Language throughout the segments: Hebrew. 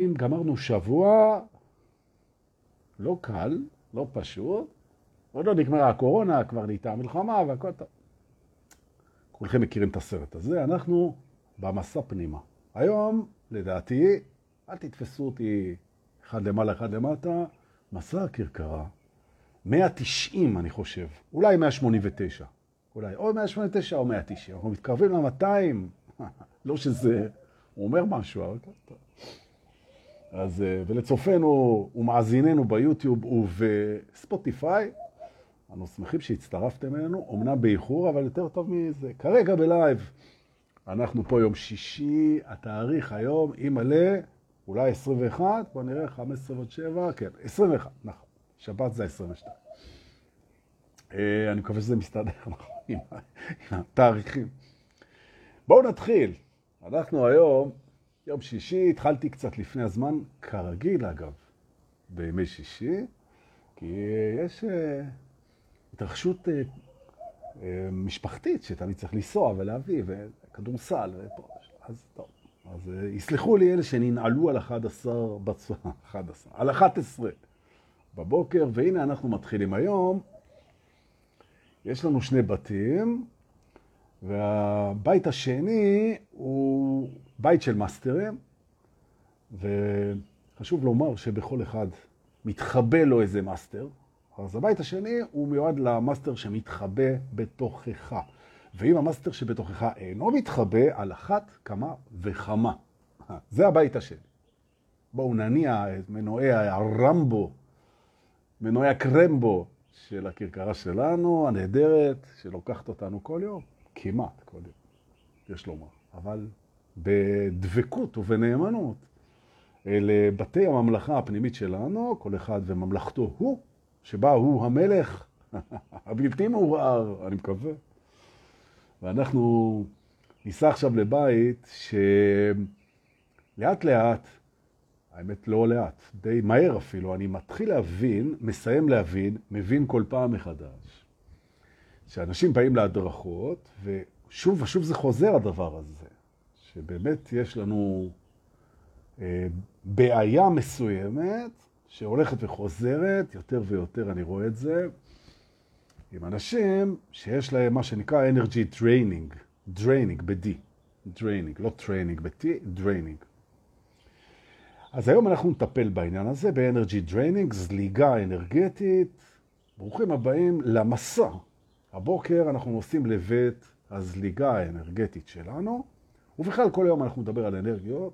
אם גמרנו שבוע לא קל, לא פשוט, עוד לא נגמרה הקורונה, כבר נהייתה המלחמה והכל טוב. כולכם מכירים את הסרט הזה, אנחנו במסע פנימה. היום, לדעתי, אל תתפסו אותי אחד למעלה, אחד למטה, מסע הכרכרה, 190 אני חושב, אולי 189, אולי או 189 או 190, אנחנו מתקרבים ל-200, לא שזה, הוא אומר משהו, אבל טוב. אז, אה, ולצופנו ומאזיננו ביוטיוב ובספוטיפיי, אנו שמחים שהצטרפתם אלינו, אמנם באיחור, אבל יותר טוב מזה. כרגע בלייב, אנחנו פה יום שישי, התאריך היום, אם מלא, אולי 21, בוא נראה, 15 ועוד 7, כן, 21, נכון, שבת זה 22. אה, אני מקווה שזה מסתדר, נכון, עם התאריכים. בואו נתחיל. אנחנו היום יום שישי, התחלתי קצת לפני הזמן, כרגיל אגב, בימי שישי, כי יש uh, התרחשות uh, uh, משפחתית שתמיד צריך לנסוע ולהביא, וכדורסל, ופה, אז טוב. אז uh, יסלחו לי אלה שננעלו על 11 בצבא, 11, על 11 בבוקר, והנה אנחנו מתחילים היום. יש לנו שני בתים, והבית השני הוא בית של מאסטרים, וחשוב לומר שבכל אחד מתחבא לו איזה מאסטר. אז הבית השני הוא מיועד למאסטר שמתחבא בתוכך. ואם המאסטר שבתוכך אינו מתחבא, על אחת כמה וכמה. זה הבית השני. בואו נניע את מנועי הרמבו, מנועי הקרמבו של הכרכרה שלנו, הנהדרת, שלוקחת אותנו כל יום. כמעט כל יום, יש לומר. אבל בדבקות ובנאמנות אלה בתי הממלכה הפנימית שלנו, כל אחד וממלכתו הוא, שבה הוא המלך הבלתי מעורער, אני מקווה. ואנחנו ניסע עכשיו לבית שלאט לאט, האמת לא לאט, די מהר אפילו, אני מתחיל להבין, מסיים להבין, מבין כל פעם מחדש, שאנשים באים להדרכות, ושוב ושוב זה חוזר הדבר הזה, שבאמת יש לנו אה, בעיה מסוימת שהולכת וחוזרת, יותר ויותר אני רואה את זה, עם אנשים שיש להם מה שנקרא energy draining, draining ב-D, draining, לא training ב-T, draining. אז היום אנחנו נטפל בעניין הזה, ב-energy draining, זליגה אנרגטית. ברוכים הבאים למסע. הבוקר אנחנו נוסעים לבית הזליגה האנרגטית שלנו, ובכלל כל יום אנחנו נדבר על אנרגיות,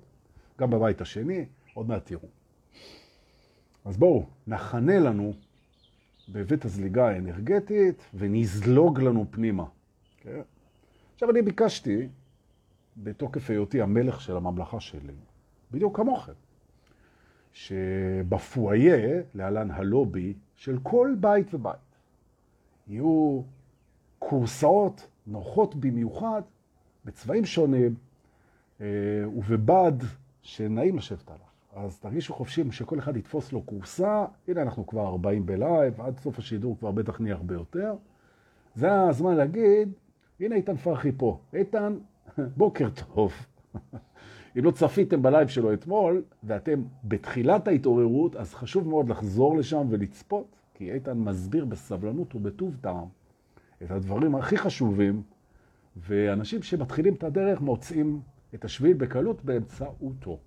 גם בבית השני, עוד מעט תראו. אז בואו, נחנה לנו בבית הזליגה האנרגטית ונזלוג לנו פנימה. כן? עכשיו אני ביקשתי, בתוקף היותי המלך של הממלכה שלי, בדיוק כמוכם, שבפואיה, להלן הלובי, של כל בית ובית, יהיו קורסאות נוחות במיוחד, בצבעים שונים, ובבד שנעים לשבת עליו. אז תרגישו חופשי שכל אחד יתפוס לו קורסה, הנה אנחנו כבר 40 בלייב, עד סוף השידור כבר בטח נהיה הרבה יותר. זה הזמן להגיד, הנה איתן פרחי פה. איתן, בוקר טוב. אם לא צפיתם בלייב שלו אתמול, ואתם בתחילת ההתעוררות, אז חשוב מאוד לחזור לשם ולצפות, כי איתן מסביר בסבלנות ובטוב טעם את הדברים הכי חשובים, ואנשים שמתחילים את הדרך מוצאים את השביל בקלות באמצעותו.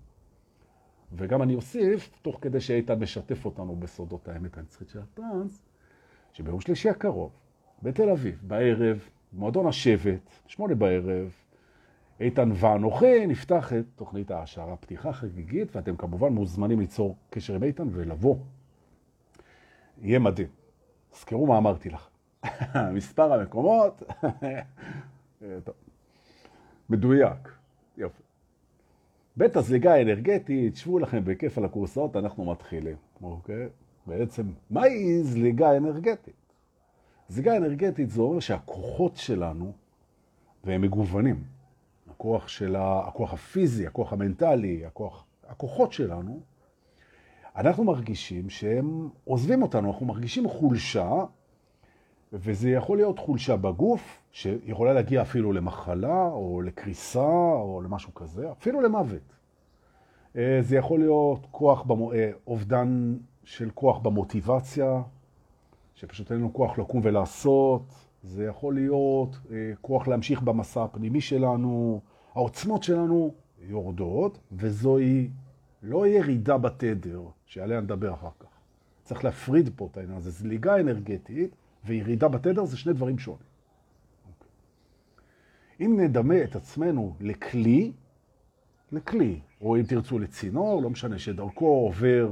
וגם אני אוסיף, תוך כדי שאיתן משתף אותנו בסודות האמת הנצחית של הטרנס, שביום שלישי הקרוב, בתל אביב, בערב, מועדון השבט, שמונה בערב, איתן ואנוכי נפתח את תוכנית ההשערה, פתיחה חגיגית, ואתם כמובן מוזמנים ליצור קשר עם איתן ולבוא. יהיה מדהים. זכרו מה אמרתי לך. מספר המקומות, טוב, מדויק, יופי. בית הזליגה האנרגטית, שבו לכם בכיף על הקורסאות, אנחנו מתחילים, אוקיי? בעצם, מהי זליגה אנרגטית? זליגה אנרגטית זה אומר שהכוחות שלנו, והם מגוונים, הכוח של הכוח הפיזי, הכוח המנטלי, הכוח, הכוחות שלנו, אנחנו מרגישים שהם עוזבים אותנו, אנחנו מרגישים חולשה, וזה יכול להיות חולשה בגוף, שיכולה להגיע אפילו למחלה, או לקריסה, או למשהו כזה, אפילו למוות. אה, זה יכול להיות כוח, במו... אה, אובדן של כוח במוטיבציה, שפשוט אין לנו כוח לקום ולעשות. זה יכול להיות כוח להמשיך במסע הפנימי שלנו. העוצמות שלנו יורדות, וזוהי לא ירידה בתדר, שעליה נדבר אחר כך. צריך להפריד פה את העניין הזה. זליגה אנרגטית וירידה בתדר זה שני דברים שונים. אם נדמה את עצמנו לכלי, לכלי, או אם תרצו לצינור, לא משנה שדרכו עובר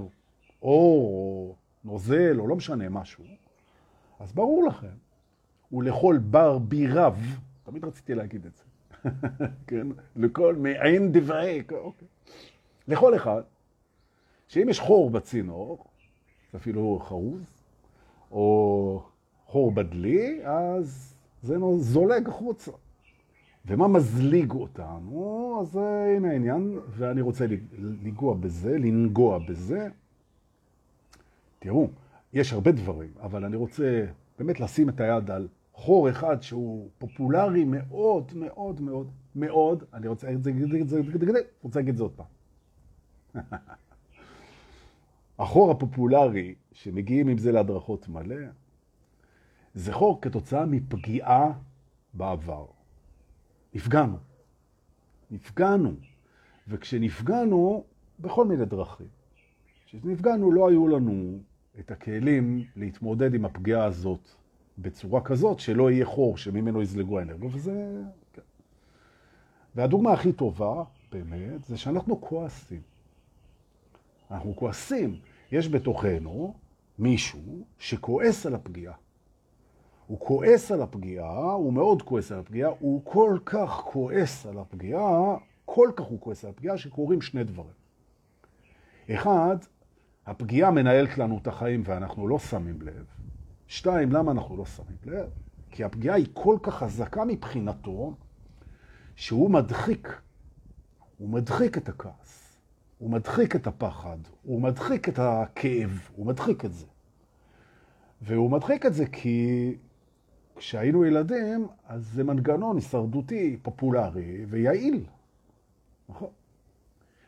אור או נוזל, או לא משנה משהו, אז ברור לכם, ולכל בר בי רב, תמיד רציתי להגיד את זה, כן? לכל מעין דברי, אוקיי. לכל אחד, שאם יש חור בצינור, אפילו חרוז, או חור בדלי, אז זה זולג החוצה. ומה מזליג אותנו? אז הנה העניין, ואני רוצה לנגוע בזה, לנגוע בזה. תראו, יש הרבה דברים, אבל אני רוצה באמת לשים את היד על חור אחד שהוא פופולרי מאוד, מאוד, מאוד, מאוד, אני רוצה להגיד את זה, רוצה להגיד את זה עוד פעם. החור הפופולרי שמגיעים עם זה להדרכות מלא, זה חור כתוצאה מפגיעה בעבר. נפגענו. נפגענו. וכשנפגענו, בכל מיני דרכים. כשנפגענו לא היו לנו את הכלים להתמודד עם הפגיעה הזאת בצורה כזאת שלא יהיה חור שממנו יזלגו האנרגיות, וזה... כן. והדוגמה הכי טובה, באמת, זה שאנחנו כועסים. אנחנו כועסים. יש בתוכנו מישהו שכועס על הפגיעה. הוא כועס על הפגיעה, הוא מאוד כועס על הפגיעה, הוא כל כך כועס על הפגיעה, כל כך הוא כועס על הפגיעה, שקורים שני דברים. אחד, הפגיעה מנהלת לנו את החיים ואנחנו לא שמים לב. שתיים, למה אנחנו לא שמים לב? כי הפגיעה היא כל כך חזקה מבחינתו, שהוא מדחיק. הוא מדחיק את הכעס, הוא מדחיק את הפחד, הוא מדחיק את הכאב, הוא מדחיק את זה. והוא מדחיק את זה כי כשהיינו ילדים, אז זה מנגנון הישרדותי, פופולרי ויעיל. נכון?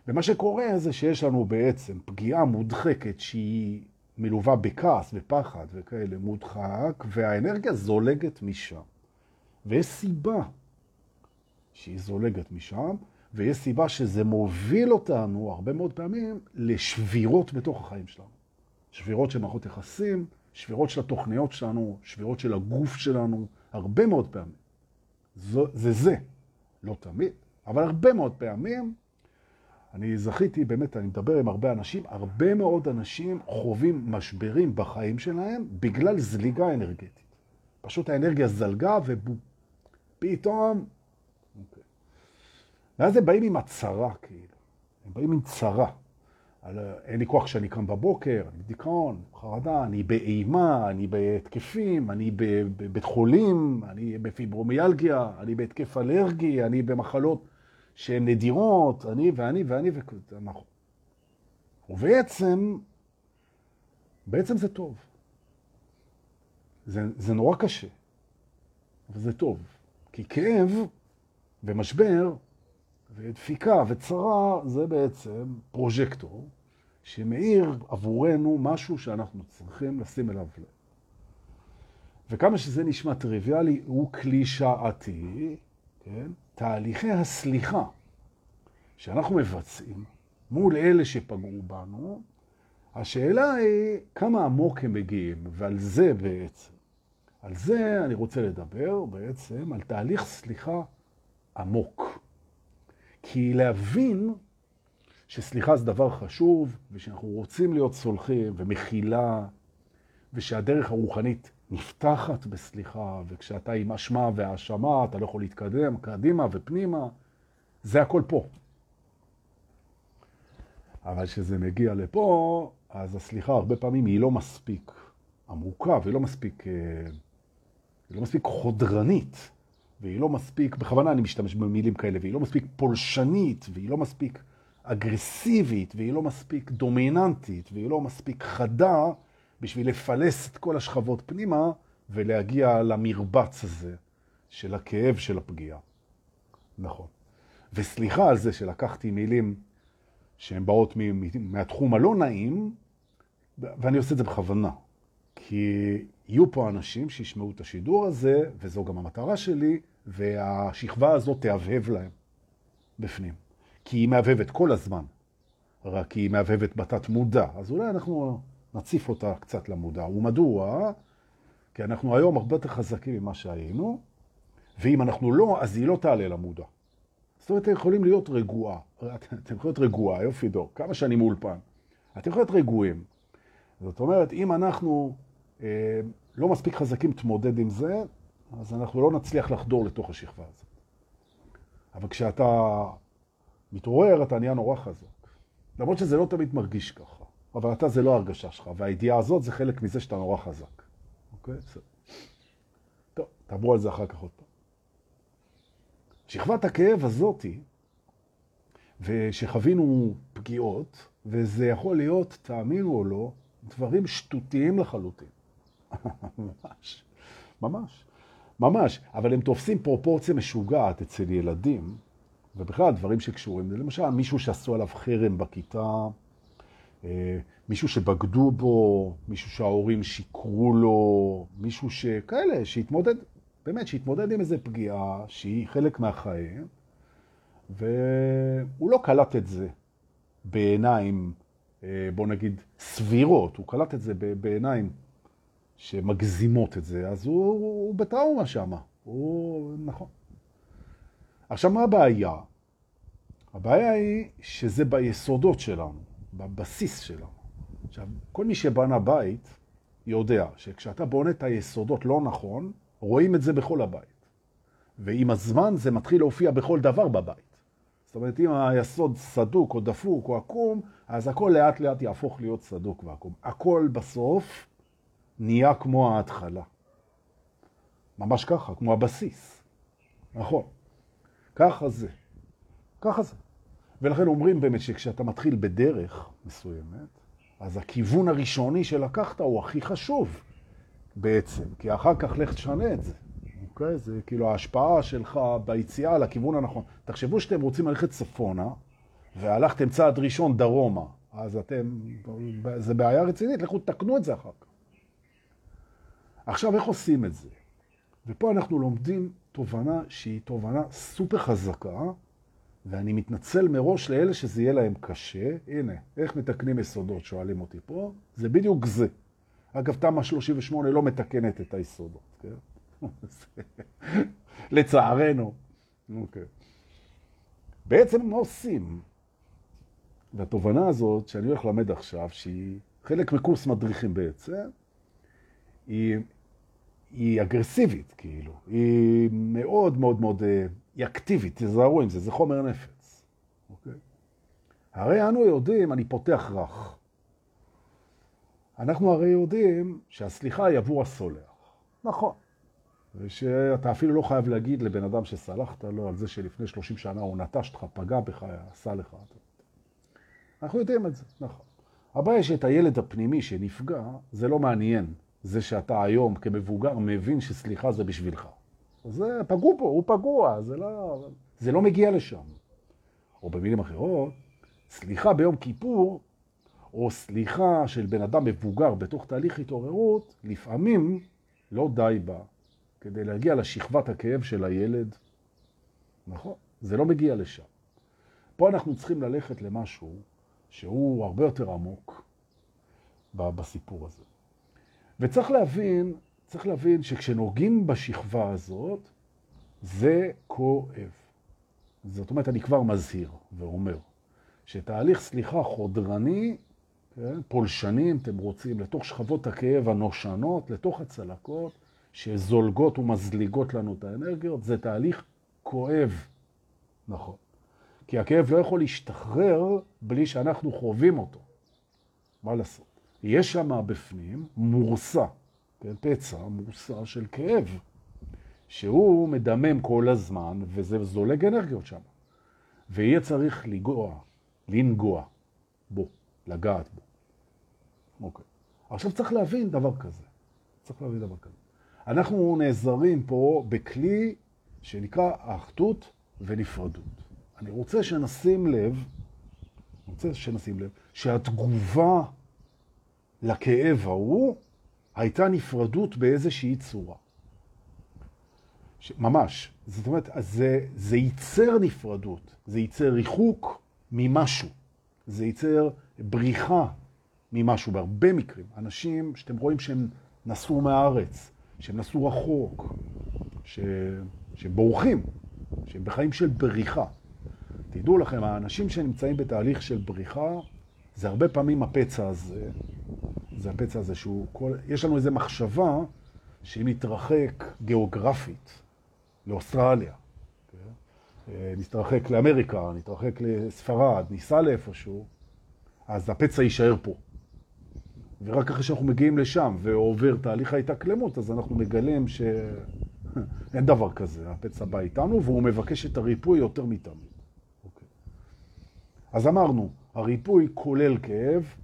ומה שקורה זה שיש לנו בעצם פגיעה מודחקת שהיא מלווה בכעס ופחד וכאלה מודחק, והאנרגיה זולגת משם. ויש סיבה שהיא זולגת משם, ויש סיבה שזה מוביל אותנו הרבה מאוד פעמים לשבירות בתוך החיים שלנו. שבירות של מערכות יחסים, שבירות של התוכניות שלנו, שבירות של הגוף שלנו, הרבה מאוד פעמים. זו, זה זה, לא תמיד, אבל הרבה מאוד פעמים. אני זכיתי, באמת, אני מדבר עם הרבה אנשים, הרבה מאוד אנשים חווים משברים בחיים שלהם בגלל זליגה אנרגטית. פשוט האנרגיה זלגה ופתאום... אוקיי. ואז הם באים עם הצרה, כאילו. הם באים עם צרה. אין לי כוח כשאני קם בבוקר, אני בדיכאון, חרדה, אני באימה, אני בהתקפים, אני בבית חולים, אני בפיברומיאלגיה, אני בהתקף אלרגי, אני במחלות שהן נדירות, אני ואני ואני וכזה. נכון. ובעצם, בעצם זה טוב. זה, זה נורא קשה, אבל זה טוב. כי כאב ומשבר ודפיקה וצרה זה בעצם פרוז'קטור שמאיר עבורנו משהו שאנחנו צריכים לשים אליו לב. וכמה שזה נשמע טריוויאלי, הוא כלי שעתי, כן? תהליכי הסליחה שאנחנו מבצעים מול אלה שפגעו בנו, השאלה היא כמה עמוק הם מגיעים, ועל זה בעצם. על זה אני רוצה לדבר בעצם, על תהליך סליחה עמוק. כי להבין שסליחה זה דבר חשוב, ושאנחנו רוצים להיות סולחים ומכילה, ושהדרך הרוחנית נפתחת בסליחה, וכשאתה עם אשמה והאשמה, אתה לא יכול להתקדם קדימה ופנימה, זה הכל פה. אבל כשזה מגיע לפה, אז הסליחה הרבה פעמים היא לא מספיק עמוקה, והיא לא מספיק, אה, היא לא מספיק חודרנית, והיא לא מספיק, בכוונה אני משתמש במילים כאלה, והיא לא מספיק פולשנית, והיא לא מספיק אגרסיבית, והיא לא מספיק דומיננטית, והיא לא מספיק חדה בשביל לפלס את כל השכבות פנימה ולהגיע למרבץ הזה של הכאב של הפגיעה. נכון. וסליחה על זה שלקחתי מילים שהן באות מהתחום הלא נעים, ואני עושה את זה בכוונה, כי יהיו פה אנשים שישמעו את השידור הזה, וזו גם המטרה שלי, והשכבה הזאת תהבהב להם בפנים. כי היא מהבהבת כל הזמן, רק היא מהבהבת בתת מודע. אז אולי אנחנו נציף אותה קצת למודע. ומדוע? כי אנחנו היום הרבה יותר חזקים ממה שהיינו, ואם אנחנו לא, אז היא לא תעלה למודע. זאת אומרת, אתם יכולים להיות רגועה. אתם יכולים להיות רגועה, יופי דור, כמה שנים מאולפן. אתם יכולים להיות רגועים. זאת אומרת, אם אנחנו אה, לא מספיק חזקים תמודד עם זה, אז אנחנו לא נצליח לחדור לתוך השכבה הזאת. אבל כשאתה מתעורר, אתה נהיה נורא חזק. למרות שזה לא תמיד מרגיש ככה, אבל אתה זה לא הרגשה שלך, והידיעה הזאת זה חלק מזה שאתה נורא חזק. אוקיי? בסדר. טוב, תעברו על זה אחר כך עוד פעם. שכבת הכאב הזאתי, ושחווינו פגיעות, וזה יכול להיות, תאמינו או לא, דברים שטותיים לחלוטין. ממש, ממש, ממש. אבל הם תופסים פרופורציה משוגעת אצל ילדים, ובכלל דברים שקשורים. למשל, מישהו שעשו עליו חרם בכיתה, אה, מישהו שבגדו בו, מישהו שההורים שיקרו לו, מישהו שכאלה, שהתמודד, באמת, שהתמודד עם איזה פגיעה שהיא חלק מהחיים, והוא לא קלט את זה בעיניים, אה, בוא נגיד, סבירות, הוא קלט את זה בעיניים שמגזימות את זה, אז הוא, הוא בטראומה שם, הוא, נכון. עכשיו, מה הבעיה? הבעיה היא שזה ביסודות שלנו, בבסיס שלנו. עכשיו, כל מי שבנה בית יודע שכשאתה בונה את היסודות לא נכון, רואים את זה בכל הבית. ועם הזמן זה מתחיל להופיע בכל דבר בבית. זאת אומרת, אם היסוד סדוק או דפוק או עקום, אז הכל לאט לאט יהפוך להיות סדוק ועקום. הכל בסוף נהיה כמו ההתחלה. ממש ככה, כמו הבסיס. נכון. ככה זה. ככה זה. ולכן אומרים באמת שכשאתה מתחיל בדרך מסוימת, אז הכיוון הראשוני שלקחת הוא הכי חשוב בעצם, כי אחר כך לך תשנה את זה. אוקיי? זה כאילו ההשפעה שלך ביציאה לכיוון הנכון. תחשבו שאתם רוצים ללכת צפונה, והלכתם צעד ראשון דרומה, אז אתם, זה בעיה רצינית, לכו תקנו את זה אחר כך. עכשיו, איך עושים את זה? ופה אנחנו לומדים תובנה שהיא תובנה סופר חזקה, ואני מתנצל מראש לאלה שזה יהיה להם קשה. הנה, איך מתקנים יסודות, שואלים אותי פה. זה בדיוק זה. אגב, תמ"א 38 לא מתקנת את היסודות, כן? לצערנו. אוקיי. בעצם מה עושים? והתובנה הזאת שאני הולך ללמד עכשיו, שהיא חלק מקורס מדריכים בעצם, היא היא אגרסיבית, כאילו. היא מאוד מאוד מאוד, אה, היא אקטיבית, תזהרו עם זה, זה חומר נפץ. אוקיי? הרי אנו יודעים, אני פותח רך. אנחנו הרי יודעים שהסליחה היא עבור הסולח. נכון. ושאתה אפילו לא חייב להגיד לבן אדם שסלחת לו על זה שלפני 30 שנה הוא נטש אותך, פגע בך, עשה לך. אנחנו יודעים את זה, נכון. הבעיה שאת הילד הפנימי שנפגע, זה לא מעניין. זה שאתה היום כמבוגר מבין שסליחה זה בשבילך. זה פגעו פה, הוא פגוע, זה לא, זה לא מגיע לשם. או במילים אחרות, סליחה ביום כיפור, או סליחה של בן אדם מבוגר בתוך תהליך התעוררות, לפעמים לא די בה כדי להגיע לשכבת הכאב של הילד. נכון? זה לא מגיע לשם. פה אנחנו צריכים ללכת למשהו שהוא הרבה יותר עמוק בסיפור הזה. וצריך להבין, צריך להבין שכשנוגעים בשכבה הזאת, זה כואב. זאת אומרת, אני כבר מזהיר ואומר שתהליך סליחה חודרני, כן, פולשני, אם אתם רוצים, לתוך שכבות הכאב הנושנות, לתוך הצלקות, שזולגות ומזליגות לנו את האנרגיות, זה תהליך כואב. נכון. כי הכאב לא יכול להשתחרר בלי שאנחנו חווים אותו. מה לעשות? יש שם בפנים מורסה, כן, פצע, מורסה של כאב, שהוא מדמם כל הזמן, וזה זולג אנרגיות שם. ויהיה צריך לגוע, לנגוע בו, לגעת בו. אוקיי. עכשיו צריך להבין דבר כזה. צריך להבין דבר כזה. אנחנו נעזרים פה בכלי שנקרא אחדות ונפרדות. אני רוצה שנשים לב אני רוצה שנשים לב, שהתגובה לכאב ההוא הייתה נפרדות באיזושהי צורה. ש... ממש. זאת אומרת, זה, זה ייצר נפרדות, זה ייצר ריחוק ממשהו, זה ייצר בריחה ממשהו בהרבה מקרים. אנשים שאתם רואים שהם נסעו מהארץ, שהם נסעו רחוק, ש... שבורחים, שהם בחיים של בריחה. תדעו לכם, האנשים שנמצאים בתהליך של בריחה, זה הרבה פעמים הפצע הזה, זה הפצע הזה שהוא כל... יש לנו איזו מחשבה שאם נתרחק גיאוגרפית לאוסטרליה, כן? נתרחק לאמריקה, נתרחק לספרד, ניסע לאיפשהו, אז הפצע יישאר פה. ורק אחרי שאנחנו מגיעים לשם ועובר תהליך ההתאקלמות, אז אנחנו מגלים שאין דבר כזה, הפצע בא איתנו והוא מבקש את הריפוי יותר מתמיד. אוקיי. אז אמרנו, הריפוי כולל כאב,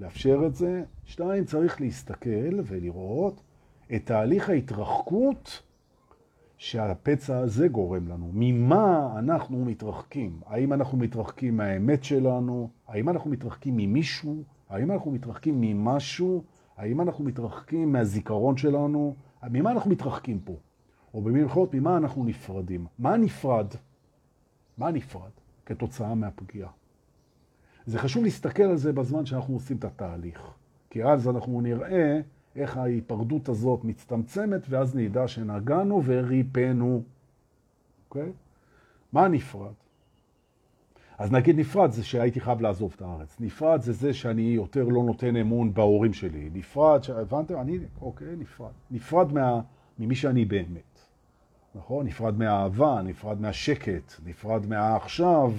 לאפשר את זה. שתיים, צריך להסתכל ולראות את תהליך ההתרחקות שהפצע הזה גורם לנו. ממה אנחנו מתרחקים? האם אנחנו מתרחקים מהאמת שלנו? האם אנחנו מתרחקים ממישהו? האם אנחנו מתרחקים ממשהו? האם אנחנו מתרחקים מהזיכרון שלנו? ממה אנחנו מתרחקים פה? או במילים אחרות, ממה אנחנו נפרדים? מה נפרד? מה נפרד כתוצאה מהפגיעה? זה חשוב להסתכל על זה בזמן שאנחנו עושים את התהליך, כי אז אנחנו נראה איך ההיפרדות הזאת מצטמצמת, ואז נדע שנגענו וריפאנו. אוקיי? מה נפרד? אז נגיד נפרד זה שהייתי חייב לעזוב את הארץ. נפרד זה זה שאני יותר לא נותן אמון בהורים שלי. נפרד, ש... הבנתם? אני, אוקיי, נפרד. נפרד מה... ממי שאני באמת. נכון? נפרד מהאהבה, נפרד מהשקט, נפרד מהעכשיו.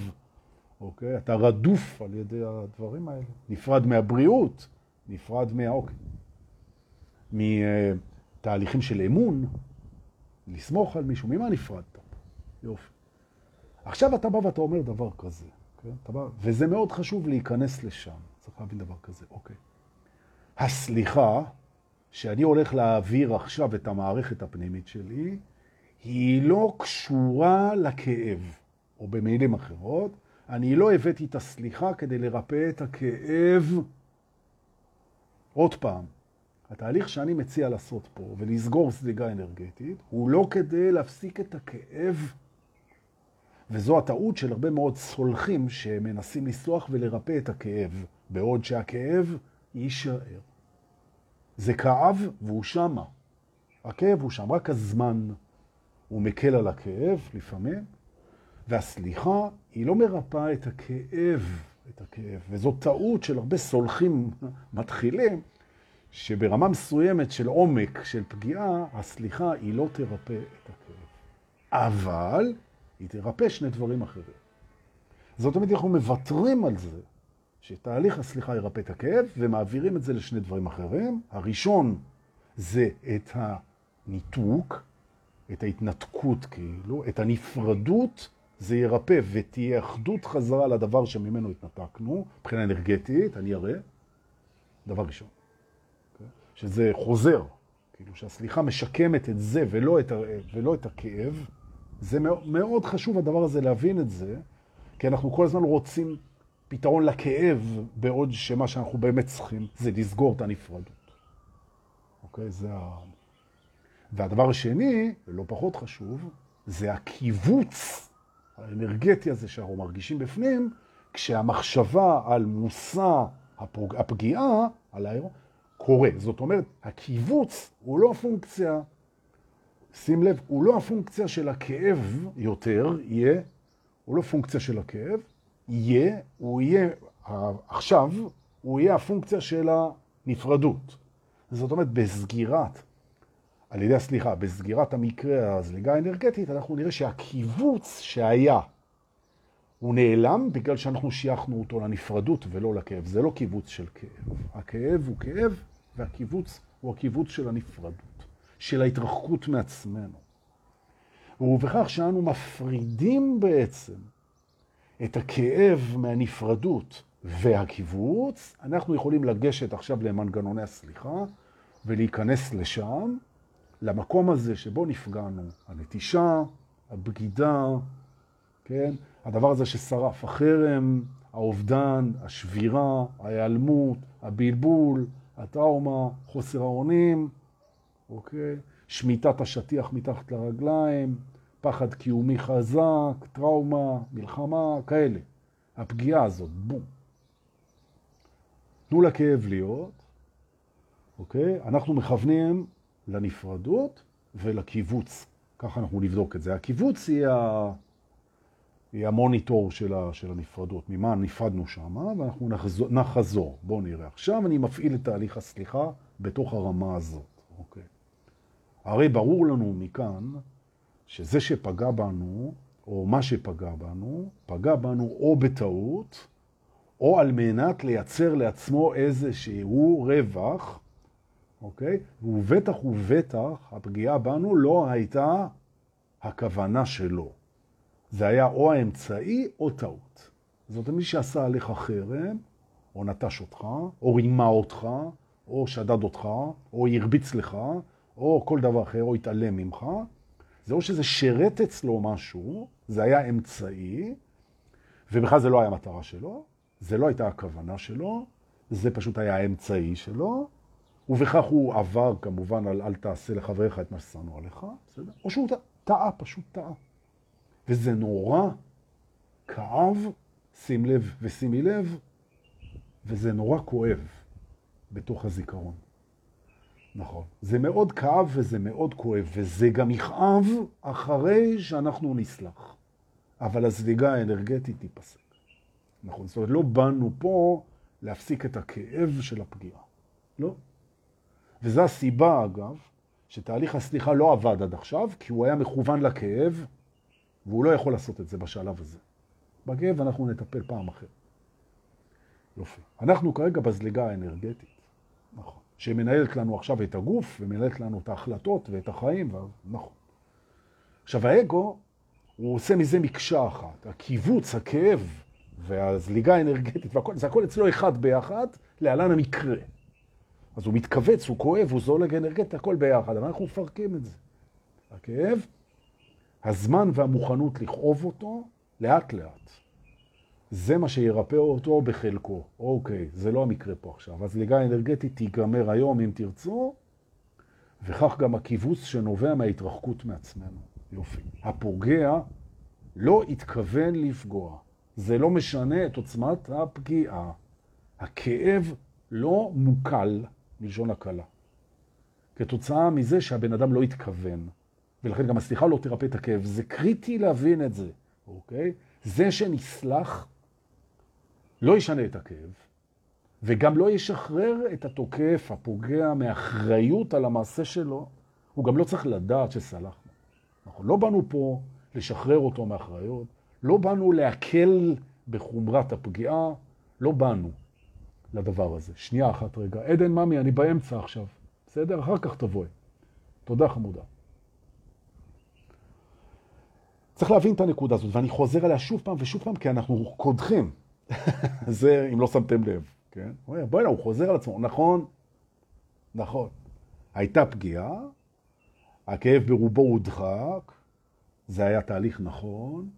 אוקיי? אתה רדוף על ידי הדברים האלה. נפרד מהבריאות, נפרד מה... אוקיי. מתהליכים של אמון, לסמוך על מישהו. ממה נפרדת? יופי. עכשיו אתה בא ואתה אומר דבר כזה, כן? אתה בא, וזה מאוד חשוב להיכנס לשם. צריך להבין דבר כזה, אוקיי. הסליחה שאני הולך להעביר עכשיו את המערכת הפנימית שלי, היא לא קשורה לכאב, או במילים אחרות, אני לא הבאתי את הסליחה כדי לרפא את הכאב. עוד פעם, התהליך שאני מציע לעשות פה ולסגור סליגה אנרגטית, הוא לא כדי להפסיק את הכאב, וזו הטעות של הרבה מאוד סולחים שמנסים לסלוח ולרפא את הכאב, בעוד שהכאב יישאר. זה כאב והוא שמה. הכאב הוא שם, רק הזמן הוא מקל על הכאב לפעמים, והסליחה היא לא מרפאה את הכאב, את הכאב, וזו טעות של הרבה סולחים מתחילים, שברמה מסוימת של עומק, של פגיעה, הסליחה היא לא תרפא את הכאב. אבל היא תרפא שני דברים אחרים. זאת אומרת, אנחנו מוותרים על זה שתהליך הסליחה ירפא את הכאב, ומעבירים את זה לשני דברים אחרים. הראשון זה את הניתוק, את ההתנתקות כאילו, את הנפרדות זה ירפא ותהיה אחדות חזרה לדבר שממנו התנתקנו, מבחינה אנרגטית, אני אראה, דבר ראשון. Okay? שזה חוזר, כאילו שהסליחה משקמת את זה ולא את, ולא את הכאב. זה מאוד, מאוד חשוב הדבר הזה להבין את זה, כי אנחנו כל הזמן רוצים פתרון לכאב, בעוד שמה שאנחנו באמת צריכים זה לסגור את הנפרדות. אוקיי? זה ה... והדבר השני, ולא פחות חשוב, זה הקיבוץ האנרגטי הזה שאנחנו מרגישים בפנים, כשהמחשבה על מושא הפוג... הפגיעה, על האירוע, קורה. זאת אומרת, הקיבוץ הוא לא הפונקציה, שים לב, הוא לא הפונקציה של הכאב יותר, יהיה, הוא לא פונקציה של הכאב, יהיה, הוא יהיה, עכשיו, הוא יהיה הפונקציה של הנפרדות. זאת אומרת, בסגירת על ידי הסליחה, בסגירת המקרה הזליגה האנרגטית, אנחנו נראה שהקיבוץ שהיה, הוא נעלם בגלל שאנחנו שייכנו אותו לנפרדות ולא לכאב. זה לא קיבוץ של כאב. הכאב הוא כאב, והקיבוץ הוא הקיבוץ של הנפרדות, של ההתרחקות מעצמנו. ובכך שאנו מפרידים בעצם את הכאב מהנפרדות והקיבוץ, אנחנו יכולים לגשת עכשיו למנגנוני הסליחה ולהיכנס לשם למקום הזה שבו נפגענו, הנטישה, הבגידה, כן? הדבר הזה ששרף, החרם, האובדן, השבירה, ההיעלמות, הבלבול, הטראומה, חוסר האונים, אוקיי? שמיטת השטיח מתחת לרגליים, פחד קיומי חזק, טראומה, מלחמה, כאלה. הפגיעה הזאת, בום. תנו לכאב להיות, אוקיי? אנחנו מכוונים לנפרדות ולקיבוץ. ככה אנחנו נבדוק את זה. הקיבוץ היא, ה... היא המוניטור של, ה... של הנפרדות, ממה נפרדנו שם, ואנחנו נחזור, נחזור. בואו נראה. עכשיו אני מפעיל את תהליך הסליחה בתוך הרמה הזאת, אוקיי? הרי ברור לנו מכאן שזה שפגע בנו, או מה שפגע בנו, פגע בנו או בטעות, או על מנת לייצר לעצמו איזשהו רווח, אוקיי? ובטח ובטח הפגיעה בנו לא הייתה הכוונה שלו. זה היה או האמצעי או טעות. זאת אומרת, מי שעשה עליך חרם, או נטש אותך, או רימה אותך, או שדד אותך, או הרביץ לך, או כל דבר אחר, או התעלם ממך, זה או שזה שרת אצלו משהו, זה היה אמצעי, ובכלל זה לא היה מטרה שלו, זה לא הייתה הכוונה שלו, זה פשוט היה האמצעי שלו, ובכך הוא עבר כמובן על אל תעשה לחבריך את מה ששנוא עליך, בסדר? או שהוא טעה, פשוט טעה. וזה נורא כאב, שים לב ושימי לב, וזה נורא כואב בתוך הזיכרון. נכון. זה מאוד כאב וזה מאוד כואב, וזה גם יכאב אחרי שאנחנו נסלח. אבל הזליגה האנרגטית תיפסק. נכון. זאת אומרת, לא באנו פה להפסיק את הכאב של הפגיעה. לא. וזו הסיבה, אגב, שתהליך הסליחה לא עבד עד עכשיו, כי הוא היה מכוון לכאב, והוא לא יכול לעשות את זה בשלב הזה. בכאב אנחנו נטפל פעם אחרת. יופי. אנחנו כרגע בזליגה האנרגטית. נכון. שמנהלת לנו עכשיו את הגוף, ומנהלת לנו את ההחלטות ואת החיים, ו... נכון. עכשיו, האגו, הוא עושה מזה מקשה אחת. הקיבוץ, הכאב והזליגה האנרגטית, והכל, זה הכל אצלו אחד ביחד, להלן המקרה. אז הוא מתכווץ, הוא כואב, הוא זולג אנרגטית, הכל ביחד, אבל אנחנו מפרקים את זה. הכאב, הזמן והמוכנות לכאוב אותו, לאט לאט. זה מה שירפא אותו בחלקו. אוקיי, זה לא המקרה פה עכשיו. הזליגה האנרגטית תיגמר היום אם תרצו, וכך גם הקיבוץ שנובע מההתרחקות מעצמנו. יופי. הפוגע לא התכוון לפגוע. זה לא משנה את עוצמת הפגיעה. הכאב לא מוקל, מלשון הקלה. כתוצאה מזה שהבן אדם לא התכוון. ולכן גם הסליחה לא תרפא את הכאב. זה קריטי להבין את זה, אוקיי? זה שנסלח לא ישנה את הכאב, וגם לא ישחרר את התוקף, הפוגע, מאחריות על המעשה שלו. הוא גם לא צריך לדעת שסלחנו. אנחנו לא באנו פה לשחרר אותו מאחריות, לא באנו להקל בחומרת הפגיעה, לא באנו לדבר הזה. שנייה אחת רגע. עדן ממי, אני באמצע עכשיו. בסדר? אחר כך תבואי. תודה חמודה. צריך להבין את הנקודה הזאת, ואני חוזר עליה שוב פעם ושוב פעם, כי אנחנו קודחים. זה אם לא שמתם לב, כן? בואי, הוא חוזר על עצמו, נכון? נכון. הייתה פגיעה, הכאב ברובו הודחק, זה היה תהליך נכון,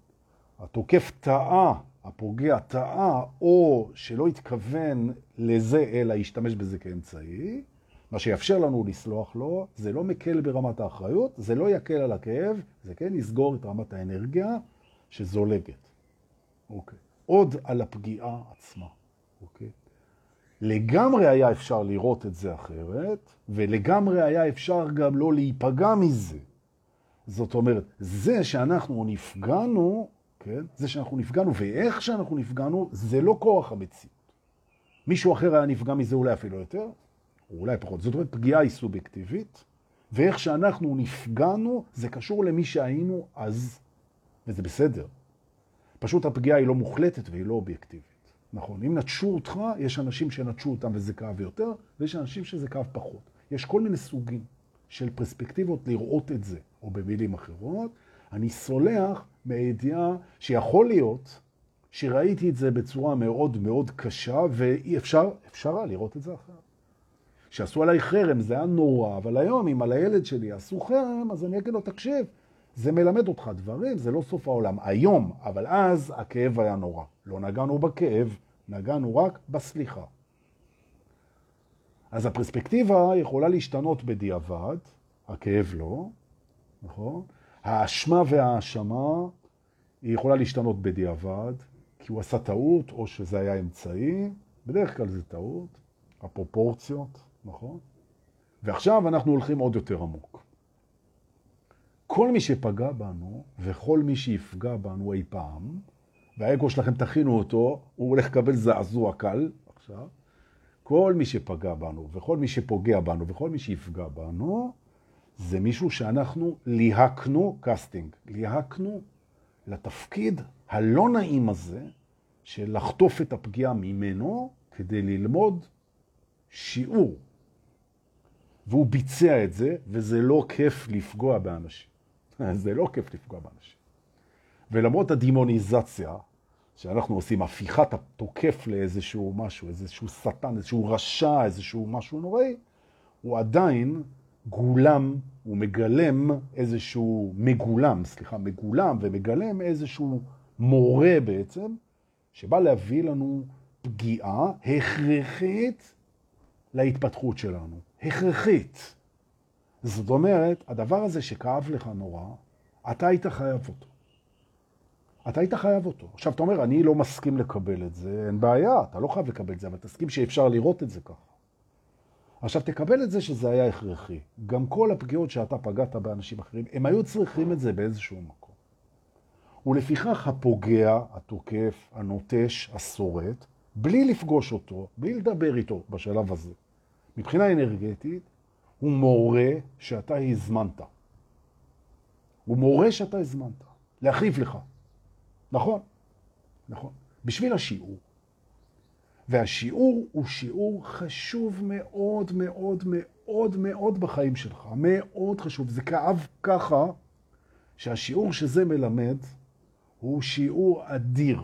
התוקף טעה, הפוגע טעה, או שלא התכוון לזה, אלא השתמש בזה כאמצעי, מה שיאפשר לנו לסלוח לו, זה לא מקל ברמת האחריות, זה לא יקל על הכאב, זה כן יסגור את רמת האנרגיה שזולגת. אוקיי. עוד על הפגיעה עצמה, אוקיי? לגמרי היה אפשר לראות את זה אחרת, ולגמרי היה אפשר גם לא להיפגע מזה. זאת אומרת, זה שאנחנו נפגענו, כן? זה שאנחנו נפגענו ואיך שאנחנו נפגענו, זה לא כוח המציאות. מישהו אחר היה נפגע מזה אולי אפילו יותר, או אולי פחות. זאת אומרת, פגיעה היא סובייקטיבית, ואיך שאנחנו נפגענו, זה קשור למי שהיינו אז, וזה בסדר. פשוט הפגיעה היא לא מוחלטת והיא לא אובייקטיבית. נכון, אם נטשו אותך, יש אנשים שנטשו אותם וזה כאב יותר, ויש אנשים שזה כאב פחות. יש כל מיני סוגים של פרספקטיבות לראות את זה, או במילים אחרות. אני סולח מהידיעה שיכול להיות שראיתי את זה בצורה מאוד מאוד קשה, ואי אפשר, אפשר היה לראות את זה אחרת. שעשו עליי חרם, זה היה נורא, אבל היום אם על הילד שלי עשו חרם, אז אני אגיד לו, תקשיב, זה מלמד אותך דברים, זה לא סוף העולם. היום, אבל אז הכאב היה נורא. לא נגענו בכאב, נגענו רק בסליחה. אז הפרספקטיבה יכולה להשתנות בדיעבד, הכאב לא, נכון? האשמה והאשמה היא יכולה להשתנות בדיעבד, כי הוא עשה טעות, או שזה היה אמצעי, בדרך כלל זה טעות, הפרופורציות, נכון? ועכשיו אנחנו הולכים עוד יותר עמוק. כל מי שפגע בנו, וכל מי שיפגע בנו אי פעם, והאגו שלכם תכינו אותו, הוא הולך לקבל זעזוע קל עכשיו, כל מי שפגע בנו, וכל מי שפוגע בנו, וכל מי שיפגע בנו, זה מישהו שאנחנו ליהקנו קסטינג, ליהקנו לתפקיד הלא נעים הזה של לחטוף את הפגיעה ממנו כדי ללמוד שיעור. והוא ביצע את זה, וזה לא כיף לפגוע באנשים. זה לא כיף לפגוע באנשים. ולמרות הדימוניזציה שאנחנו עושים, הפיכת התוקף לאיזשהו משהו, איזשהו שטן, איזשהו רשע, איזשהו משהו נוראי, הוא עדיין גולם, הוא מגלם איזשהו, מגולם, סליחה, מגולם ומגלם איזשהו מורה בעצם, שבא להביא לנו פגיעה הכרחית להתפתחות שלנו. הכרחית. זאת אומרת, הדבר הזה שכאב לך נורא, אתה היית חייב אותו. אתה היית חייב אותו. עכשיו, אתה אומר, אני לא מסכים לקבל את זה, אין בעיה, אתה לא חייב לקבל את זה, אבל תסכים שאפשר לראות את זה ככה. עכשיו, תקבל את זה שזה היה הכרחי. גם כל הפגיעות שאתה פגעת באנשים אחרים, הם היו צריכים את זה באיזשהו מקום. ולפיכך הפוגע, התוקף, הנוטש, השורת, בלי לפגוש אותו, בלי לדבר איתו בשלב הזה, מבחינה אנרגטית, הוא מורה שאתה הזמנת. הוא מורה שאתה הזמנת, להחליף לך. נכון, נכון. בשביל השיעור. והשיעור הוא שיעור חשוב מאוד מאוד מאוד מאוד בחיים שלך. מאוד חשוב. זה כאב ככה שהשיעור שזה מלמד הוא שיעור אדיר.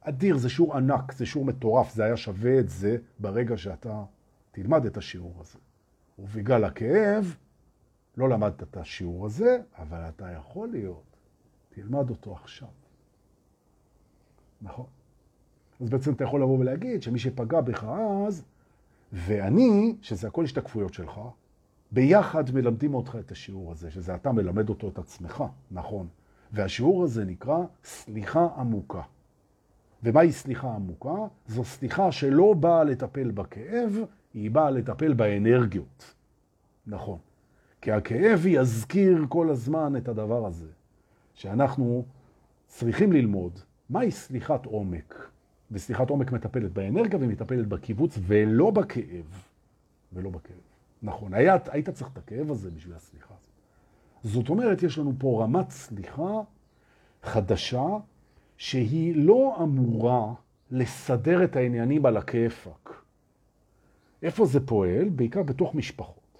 אדיר, זה שיעור ענק, זה שיעור מטורף, זה היה שווה את זה ברגע שאתה תלמד את השיעור הזה. ובגלל הכאב, לא למדת את השיעור הזה, אבל אתה יכול להיות, תלמד אותו עכשיו. נכון. אז בעצם אתה יכול לבוא ולהגיד שמי שפגע בך אז, ואני, שזה הכל השתקפויות שלך, ביחד מלמדים אותך את השיעור הזה, שזה אתה מלמד אותו את עצמך, נכון. והשיעור הזה נקרא סליחה עמוקה. ומהי סליחה עמוקה? זו סליחה שלא באה לטפל בכאב, היא באה לטפל באנרגיות. נכון. כי הכאב יזכיר כל הזמן את הדבר הזה, שאנחנו צריכים ללמוד מהי סליחת עומק. וסליחת עומק מטפלת באנרגיה ומטפלת בקיבוץ ולא בכאב. ולא בכאב. נכון, היית, היית צריך את הכאב הזה בשביל הסליחה הזאת. זאת אומרת, יש לנו פה רמת סליחה חדשה, שהיא לא אמורה לסדר את העניינים על הכיפק. איפה זה פועל? בעיקר בתוך משפחות.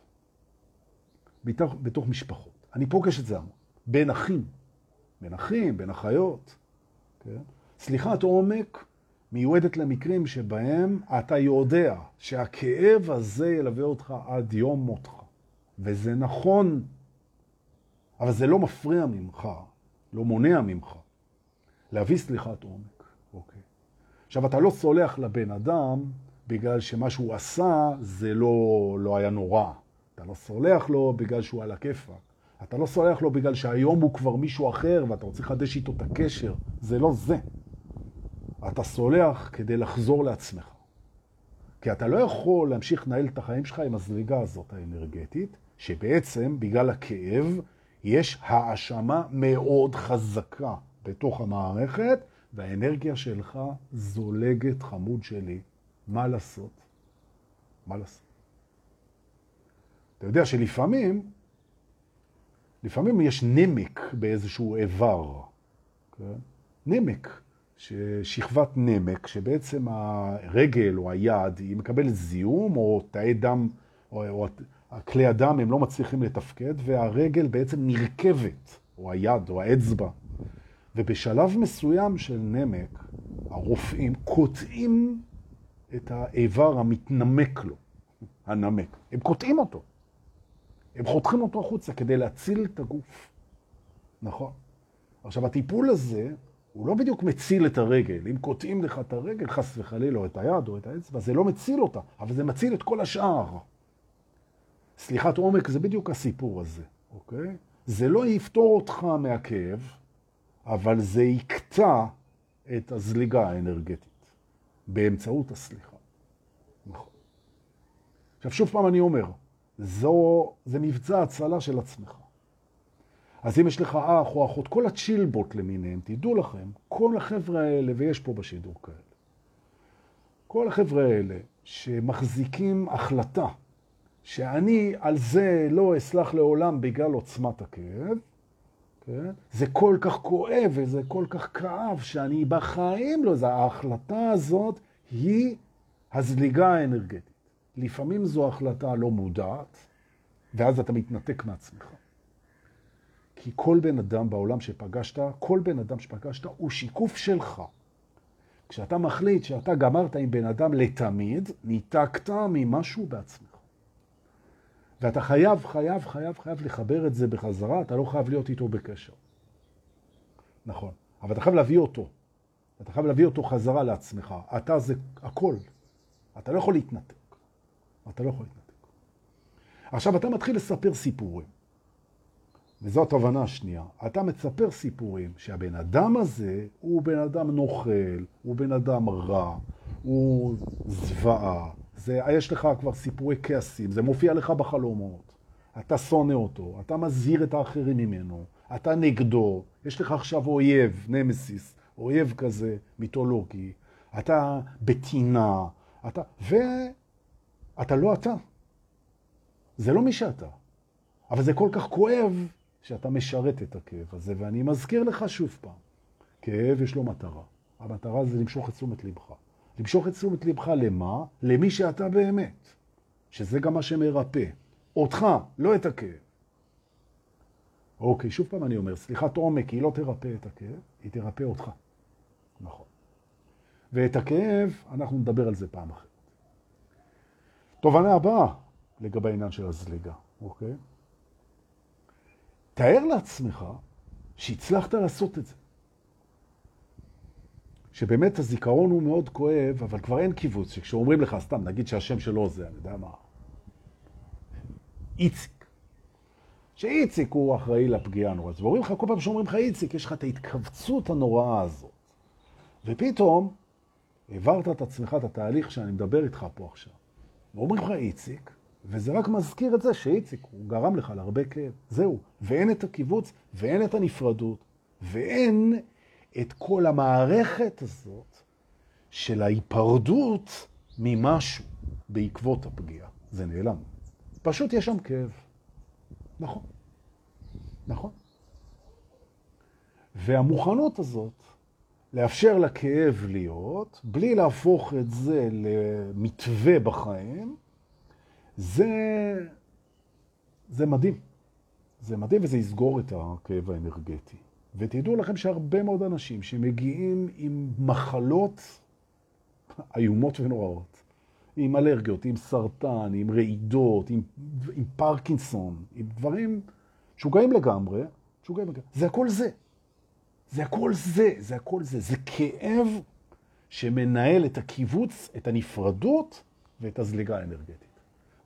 בתוך, בתוך משפחות. אני פוגש את זה המון. בין אחים. בין אחים, בין אחיות. כן? סליחת עומק מיועדת למקרים שבהם אתה יודע שהכאב הזה ילווה אותך עד יום מותך. וזה נכון, אבל זה לא מפריע ממך, לא מונע ממך, להביא סליחת עומק. אוקיי. עכשיו, אתה לא סולח לבן אדם בגלל שמה שהוא עשה זה לא, לא היה נורא. אתה לא סולח לו בגלל שהוא על הכיפה. אתה לא סולח לו בגלל שהיום הוא כבר מישהו אחר ואתה רוצה לחדש איתו את הקשר. זה לא זה. אתה סולח כדי לחזור לעצמך. כי אתה לא יכול להמשיך לנהל את החיים שלך עם הזליגה הזאת האנרגטית, שבעצם בגלל הכאב יש האשמה מאוד חזקה בתוך המערכת, והאנרגיה שלך זולגת, חמוד שלי. מה לעשות? מה לעשות? אתה יודע שלפעמים, לפעמים יש נמק באיזשהו איבר, כן? נמק, שכבת נמק, שבעצם הרגל או היד, היא מקבלת זיהום או תאי דם, או, או הכלי הדם הם לא מצליחים לתפקד, והרגל בעצם נרכבת, או היד או האצבע. ובשלב מסוים של נמק, הרופאים קוטעים את האיבר המתנמק לו, הנמק. הם קוטעים אותו. הם חותכים אותו החוצה כדי להציל את הגוף. נכון. עכשיו, הטיפול הזה, הוא לא בדיוק מציל את הרגל. אם קוטעים לך את הרגל, חס וחלילה, או את היד או את האצבע, זה לא מציל אותה, אבל זה מציל את כל השאר. סליחת עומק זה בדיוק הסיפור הזה, אוקיי? זה לא יפתור אותך מהכאב, אבל זה יקטע את הזליגה האנרגטית באמצעות הסליחה. נכון. עכשיו, שוב פעם אני אומר, זו, זה מבצע הצלה של עצמך. אז אם יש לך אח או אחות, כל הצ'ילבוט למיניהם, תדעו לכם, כל החבר'ה האלה, ויש פה בשידור כאלה, כל החבר'ה האלה שמחזיקים החלטה שאני על זה לא אסלח לעולם בגלל עוצמת הכאב, כן? זה כל כך כואב וזה כל כך כאב שאני בחיים לא, ההחלטה הזאת היא הזליגה האנרגטית. לפעמים זו החלטה לא מודעת, ואז אתה מתנתק מעצמך. כי כל בן אדם בעולם שפגשת, כל בן אדם שפגשת הוא שיקוף שלך. כשאתה מחליט שאתה גמרת עם בן אדם לתמיד, ניתקת ממשהו בעצמך. ואתה חייב, חייב, חייב, חייב לחבר את זה בחזרה, אתה לא חייב להיות איתו בקשר. נכון. אבל אתה חייב להביא אותו. אתה חייב להביא אותו חזרה לעצמך. אתה זה הכל. אתה לא יכול להתנתק. אתה לא יכול להתנתק. עכשיו, אתה מתחיל לספר סיפורים. וזו התובנה השנייה. אתה מצפר סיפורים שהבן אדם הזה הוא בן אדם נוכל, הוא בן אדם רע, הוא זוועה, זה, יש לך כבר סיפורי כעסים, זה מופיע לך בחלומות. אתה שונא אותו, אתה מזהיר את האחרים ממנו, אתה נגדו, יש לך עכשיו אויב, נמסיס, אויב כזה מיתולוגי, אתה בטינה, אתה, ואתה לא אתה. זה לא מי שאתה. אבל זה כל כך כואב שאתה משרת את הכאב הזה, ואני מזכיר לך שוב פעם, כאב יש לו מטרה. המטרה זה למשוך את תשומת לבך. למשוך את תשומת לבך למה? למי שאתה באמת. שזה גם מה שמרפא. אותך, לא את הכאב. אוקיי, שוב פעם אני אומר, סליחת עומק היא לא תרפא את הכאב, היא תרפא אותך. נכון. ואת הכאב, אנחנו נדבר על זה פעם אחרת. תובנה הבאה לגבי העניין של הזליגה, אוקיי? תאר לעצמך שהצלחת לעשות את זה. שבאמת הזיכרון הוא מאוד כואב, אבל כבר אין קיבוץ, שכשאומרים לך, סתם, נגיד שהשם שלו זה, אני יודע מה, איציק. שאיציק הוא אחראי לפגיעה הנוראה. ואומרים לך, כל פעם שאומרים לך איציק, יש לך את ההתכווצות הנוראה הזאת. ופתאום העברת את עצמך, את התהליך שאני מדבר איתך פה עכשיו. ואומרים לך איציק, וזה רק מזכיר את זה שאיציק, הוא גרם לך להרבה כאב. זהו. ואין את הקיבוץ, ואין את הנפרדות, ואין את כל המערכת הזאת של ההיפרדות ממשהו בעקבות הפגיעה. זה נעלם. פשוט יש שם כאב. נכון. נכון. והמוכנות הזאת לאפשר לכאב להיות, בלי להפוך את זה למתווה בחיים, זה, זה מדהים. זה מדהים וזה יסגור את הכאב האנרגטי. ותדעו לכם שהרבה מאוד אנשים שמגיעים עם מחלות איומות ונוראות, עם אלרגיות, עם סרטן, עם רעידות, עם, עם פרקינסון, עם דברים שוגעים לגמרי, שוגעים לגמרי. זה הכל זה. זה הכל זה, זה הכל זה. זה כאב שמנהל את הקיבוץ, את הנפרדות ואת הזליגה האנרגטית.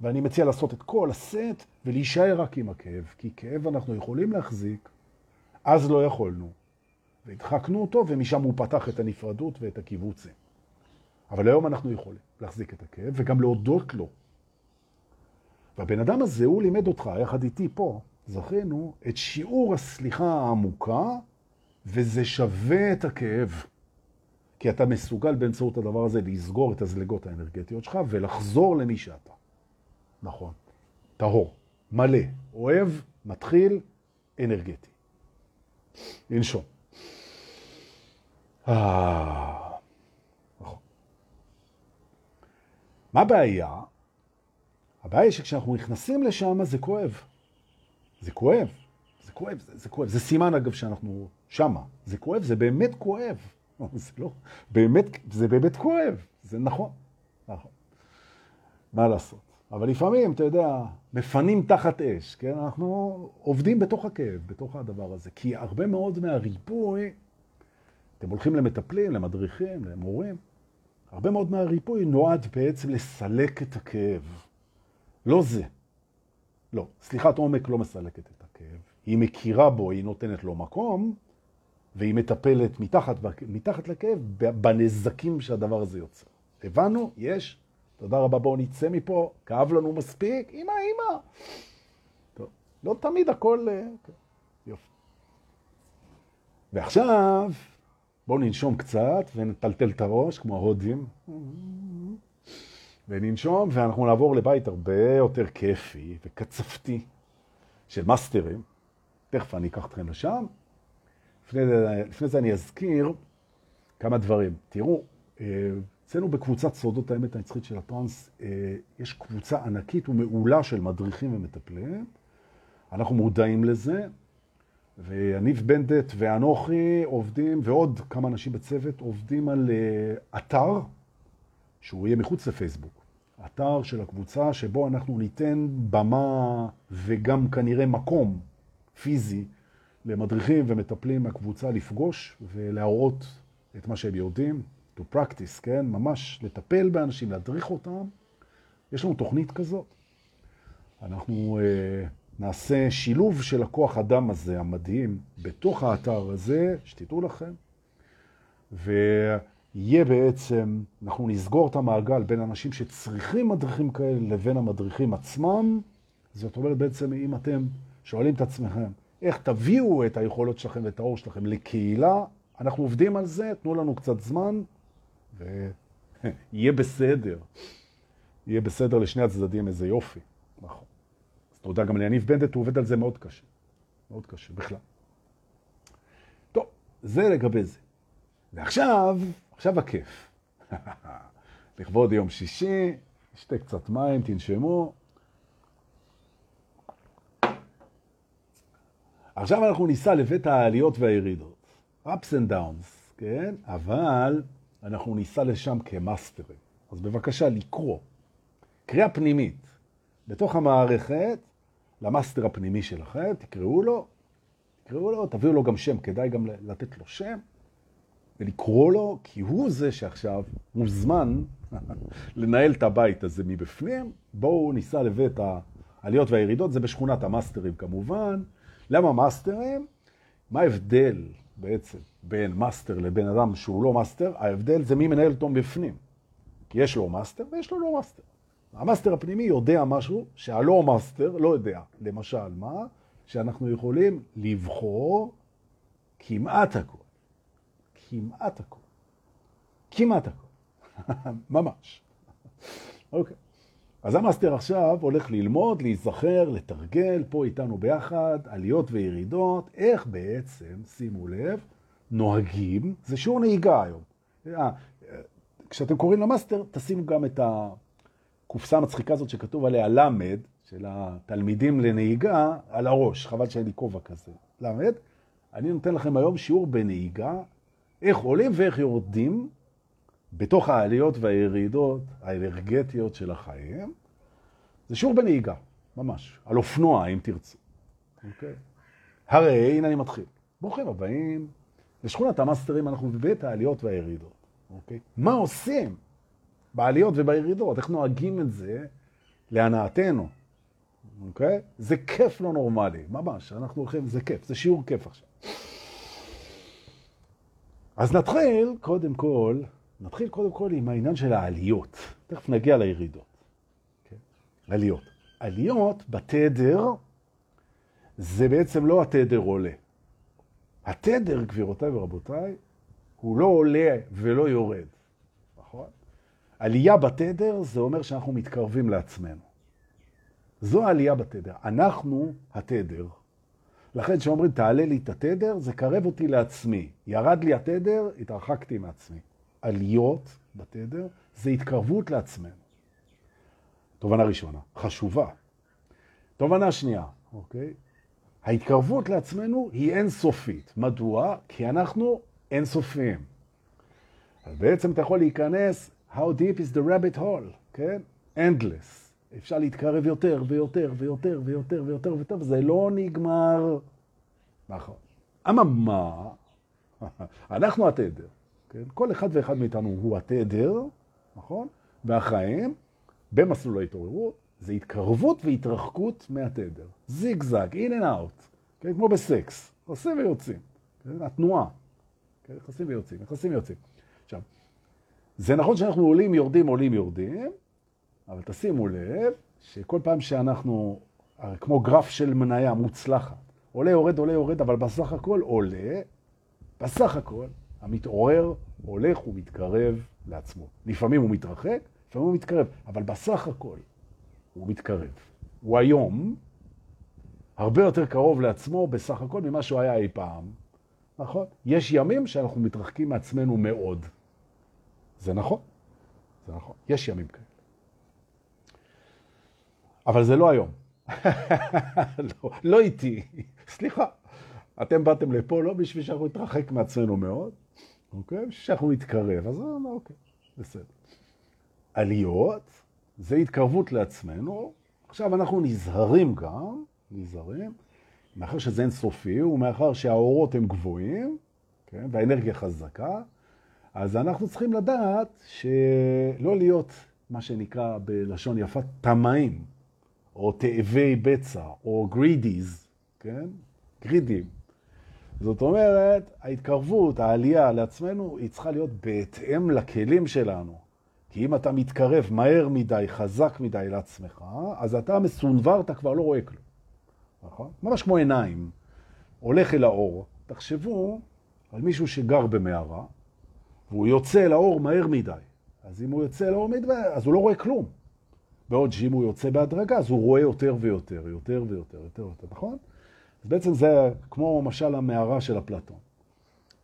ואני מציע לעשות את כל הסט ולהישאר רק עם הכאב, כי כאב אנחנו יכולים להחזיק אז לא יכולנו. והדחקנו אותו, ומשם הוא פתח את הנפרדות ואת הקיבוצים. אבל היום אנחנו יכולים להחזיק את הכאב וגם להודות לו. והבן אדם הזה, הוא לימד אותך, יחד איתי פה, זכינו, את שיעור הסליחה העמוקה, וזה שווה את הכאב. כי אתה מסוגל באמצעות הדבר הזה לסגור את הזלגות האנרגטיות שלך ולחזור למי שאתה. נכון. טהור, מלא, אוהב, מתחיל, אנרגטי. לנשום. אה, נכון. מה הבעיה? הבעיה היא שכשאנחנו נכנסים לשם זה כואב. זה כואב. זה כואב, זה, זה כואב. זה סימן אגב שאנחנו שמה. זה כואב, זה באמת כואב. זה לא, באמת, זה באמת כואב. זה נכון. נכון. מה לעשות? אבל לפעמים, אתה יודע, מפנים תחת אש, כן? אנחנו עובדים בתוך הכאב, בתוך הדבר הזה. כי הרבה מאוד מהריפוי, אתם הולכים למטפלים, למדריכים, למורים, הרבה מאוד מהריפוי נועד בעצם לסלק את הכאב. לא זה. לא, סליחת עומק לא מסלקת את הכאב. היא מכירה בו, היא נותנת לו מקום, והיא מטפלת מתחת, מתחת לכאב בנזקים שהדבר הזה יוצר. הבנו? יש? תודה רבה, בואו נצא מפה, כאב לנו מספיק, אמא, אמא. טוב, לא תמיד הכל... אה, כן, יופי. ועכשיו, בואו ננשום קצת ונטלטל את הראש, כמו ההודים. וננשום, ואנחנו נעבור לבית הרבה יותר כיפי וקצפתי של מאסטרים. תכף אני אקח אתכם לשם. לפני לפני זה אני אזכיר כמה דברים. תראו, אה, אצלנו בקבוצת סודות האמת הנצחית של הטרנס, אה, יש קבוצה ענקית ומעולה של מדריכים ומטפלים. אנחנו מודעים לזה, ויניב בנדט ואנוכי עובדים, ועוד כמה אנשים בצוות עובדים על אה, אתר שהוא יהיה מחוץ לפייסבוק. אתר של הקבוצה שבו אנחנו ניתן במה וגם כנראה מקום פיזי למדריכים ומטפלים מהקבוצה לפגוש ולהראות את מה שהם יודעים, to practice, כן? ממש לטפל באנשים, להדריך אותם. יש לנו תוכנית כזאת. אנחנו uh, נעשה שילוב של הכוח אדם הזה, המדהים, בתוך האתר הזה, שתדעו לכם, ויהיה בעצם, אנחנו נסגור את המעגל בין אנשים שצריכים מדריכים כאלה לבין המדריכים עצמם. זאת אומרת, בעצם, אם אתם שואלים את עצמכם, איך תביאו את היכולות שלכם ואת האור שלכם לקהילה, אנחנו עובדים על זה, תנו לנו קצת זמן, ויהיה בסדר. יהיה בסדר לשני הצדדים, איזה יופי. נכון. אז תודה גם ליניב בנדט, הוא עובד על זה מאוד קשה. מאוד קשה, בכלל. טוב, זה לגבי זה. ועכשיו, עכשיו הכיף. לכבוד יום שישי, נשתה קצת מים, תנשמו. עכשיו אנחנו ניסע לבית העליות והירידות. ups and downs, כן? אבל אנחנו ניסע לשם כמאסטרים. אז בבקשה לקרוא. קריאה פנימית בתוך המערכת למאסטר הפנימי שלכם, תקראו לו, תקראו לו, תביאו לו גם שם, כדאי גם לתת לו שם ולקרוא לו, כי הוא זה שעכשיו מוזמן לנהל את הבית הזה מבפנים. בואו ניסע לבית העליות והירידות, זה בשכונת המאסטרים כמובן. למה מאסטרים? מה ההבדל בעצם בין מאסטר לבין אדם שהוא לא מאסטר? ההבדל זה מי מנהל אותו בפנים. יש לו מאסטר ויש לו לא מאסטר. המאסטר הפנימי יודע משהו שהלא מאסטר לא יודע. למשל, מה? שאנחנו יכולים לבחור כמעט הכל. כמעט הכל. כמעט הכל. ממש. אוקיי. אז המאסטר עכשיו הולך ללמוד, להיזכר, לתרגל פה איתנו ביחד, עליות וירידות, איך בעצם, שימו לב, נוהגים, זה שיעור נהיגה היום. אה, כשאתם קוראים למאסטר, תשימו גם את הקופסה המצחיקה הזאת שכתוב עליה למד, של התלמידים לנהיגה, על הראש, חבל שאין לי כובע כזה. למד, אני נותן לכם היום שיעור בנהיגה, איך עולים ואיך יורדים, בתוך העליות והירידות האלרגטיות של החיים, זה שיעור בנהיגה, ממש, על אופנוע, אם תרצו. אוקיי? הרי, הנה אני מתחיל. ברוכים הבאים לשכונת המאסטרים, אנחנו בבית העליות והירידות. אוקיי? מה עושים בעליות ובירידות? איך נוהגים את זה להנאתנו? אוקיי? זה כיף לא נורמלי, ממש. אנחנו הולכים, זה כיף, זה שיעור כיף עכשיו. אז נתחיל, קודם כל, נתחיל קודם כל עם העניין של העליות. תכף נגיע לירידות. Okay. כן? עליות. עליות בתדר זה בעצם לא התדר עולה. התדר, גבירותיי ורבותיי, הוא לא עולה ולא יורד, נכון? עלייה בתדר זה אומר שאנחנו מתקרבים לעצמנו. זו העלייה בתדר. אנחנו התדר. לכן כשאומרים תעלה לי את התדר, זה קרב אותי לעצמי. ירד לי התדר, התרחקתי מעצמי. עליות בתדר, זה התקרבות לעצמנו. תובנה ראשונה, חשובה. תובנה שנייה, אוקיי? ההתקרבות לעצמנו היא אינסופית. מדוע? כי אנחנו אינסופיים. אז בעצם אתה יכול להיכנס, how deep is the rabbit hole, כן? endless. אפשר להתקרב יותר ויותר ויותר ויותר ויותר ויותר, וזה לא נגמר. נכון. אממה, אנחנו התדר, כן? כל אחד ואחד מאיתנו הוא התדר, נכון? והחיים במסלול ההתעוררות זה התקרבות והתרחקות מהתדר. זיגזג, in and out, כן? כמו בסקס, עושים ויוצאים, כן? התנועה, כן? נכנסים ויוצאים, נכנסים ויוצאים. עכשיו, זה נכון שאנחנו עולים, יורדים, עולים, יורדים, אבל תשימו לב שכל פעם שאנחנו, כמו גרף של מניה מוצלחת, עולה, יורד, עולה, יורד, אבל בסך הכל עולה, בסך הכל המתעורר הולך ומתקרב לעצמו. לפעמים הוא מתרחק, לפעמים הוא מתקרב, אבל בסך הכל הוא מתקרב. הוא היום הרבה יותר קרוב לעצמו בסך הכל ממה שהוא היה אי פעם. נכון? יש ימים שאנחנו מתרחקים מעצמנו מאוד. זה נכון, זה נכון. יש ימים כאלה. אבל זה לא היום. לא, לא איתי. סליחה. אתם באתם לפה לא בשביל שאנחנו נתרחק מעצמנו מאוד, אוקיי? שאנחנו נתקרב. אז אוקיי, בסדר. עליות זה התקרבות לעצמנו. עכשיו אנחנו נזהרים גם, נזהרים, מאחר שזה אינסופי ומאחר שהאורות הם גבוהים, כן? והאנרגיה חזקה, אז אנחנו צריכים לדעת שלא להיות מה שנקרא בלשון יפה תמאים, או תאבי בצע, או גרידיז, כן? גרידים. זאת אומרת, ההתקרבות, העלייה לעצמנו, היא צריכה להיות בהתאם לכלים שלנו. כי אם אתה מתקרב מהר מדי, חזק מדי לעצמך, אז אתה מסונבר, אתה כבר לא רואה כלום. נכון? ממש כמו עיניים. הולך אל האור. תחשבו על מישהו שגר במערה, והוא יוצא אל האור מהר מדי. אז אם הוא יוצא אל האור מדי, אז הוא לא רואה כלום. בעוד שאם הוא יוצא בהדרגה, אז הוא רואה יותר ויותר, יותר ויותר, יותר ויותר, נכון? אז בעצם זה כמו משל המערה של אפלטון.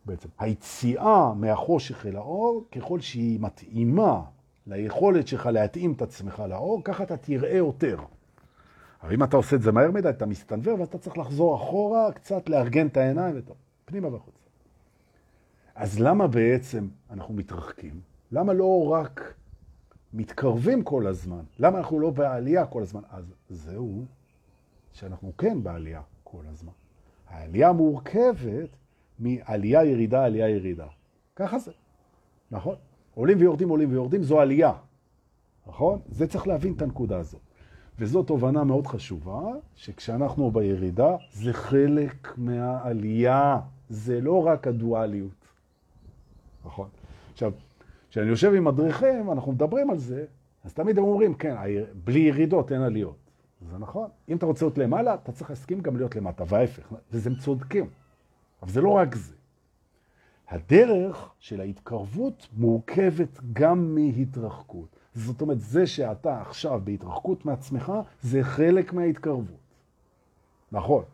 בעצם היציאה מהחושך אל האור, ככל שהיא מתאימה ליכולת שלך להתאים את עצמך לאור, ככה אתה תראה יותר. אבל אם אתה עושה את זה מהר מדי, אתה מסתנבר ואתה צריך לחזור אחורה, קצת לארגן את העיניים וטוב, פנימה וחוצה. אז למה בעצם אנחנו מתרחקים? למה לא רק מתקרבים כל הזמן? למה אנחנו לא בעלייה כל הזמן? אז זהו שאנחנו כן בעלייה כל הזמן. העלייה מורכבת מעלייה, ירידה, עלייה, ירידה. ככה זה, נכון? עולים ויורדים, עולים ויורדים, זו עלייה, נכון? זה צריך להבין את הנקודה הזאת. וזו תובנה מאוד חשובה, שכשאנחנו בירידה, זה חלק מהעלייה, זה לא רק הדואליות. נכון. עכשיו, כשאני יושב עם מדריכים, אנחנו מדברים על זה, אז תמיד הם אומרים, כן, בלי ירידות אין עליות. זה נכון. אם אתה רוצה להיות למעלה, אתה צריך להסכים גם להיות למטה, וההפך, וזה צודקים. אבל זה לא רק זה. הדרך של ההתקרבות מורכבת גם מהתרחקות. זאת אומרת, זה שאתה עכשיו בהתרחקות מעצמך, זה חלק מההתקרבות. נכון,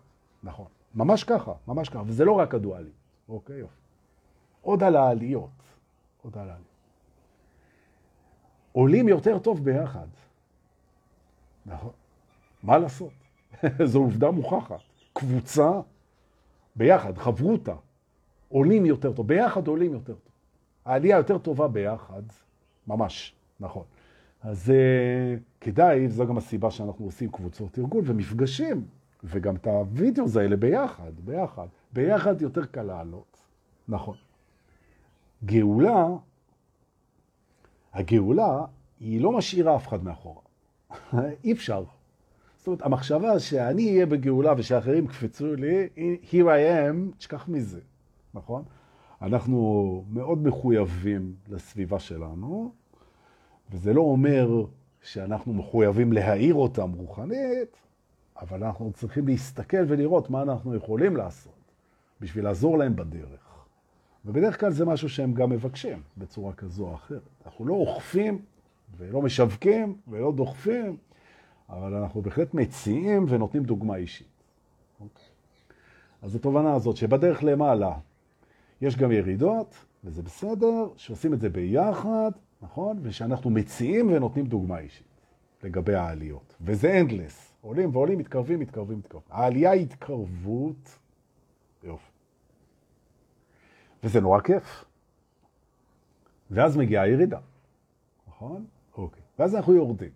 נכון. ממש ככה, ממש ככה. וזה לא רק הדואלי. אוקיי, יופי. עוד על העליות. עוד על העליות. עולים יותר טוב ביחד. נכון. מה לעשות? זו עובדה מוכחת. קבוצה ביחד, חברותה, עולים יותר טוב. ביחד עולים יותר טוב. העלייה יותר טובה ביחד, ממש, נכון. אז uh, כדאי, זו גם הסיבה שאנחנו עושים קבוצות ארגון ומפגשים, וגם את הוידאו האלה ביחד, ביחד. ביחד יותר קל לעלות, נכון. גאולה, הגאולה היא לא משאירה אף אחד מאחורה. אי אפשר. זאת אומרת, המחשבה שאני אהיה בגאולה ושאחרים קפצו לי, here I am, תשכח מזה, נכון? אנחנו מאוד מחויבים לסביבה שלנו, וזה לא אומר שאנחנו מחויבים להעיר אותם רוחנית, אבל אנחנו צריכים להסתכל ולראות מה אנחנו יכולים לעשות בשביל לעזור להם בדרך. ובדרך כלל זה משהו שהם גם מבקשים בצורה כזו או אחרת. אנחנו לא אוכפים ולא משווקים ולא דוחפים, אבל אנחנו בהחלט מציעים ונותנים דוגמה אישית. אוקיי. אז התובנה הזאת שבדרך למעלה יש גם ירידות, וזה בסדר, שעושים את זה ביחד, נכון? ושאנחנו מציעים ונותנים דוגמה אישית לגבי העליות. וזה endless. עולים ועולים, מתקרבים, מתקרבים, מתקרבים. העלייה היא התקרבות, יופי. וזה נורא כיף. ואז מגיעה הירידה, נכון? אוקיי. ואז אנחנו יורדים.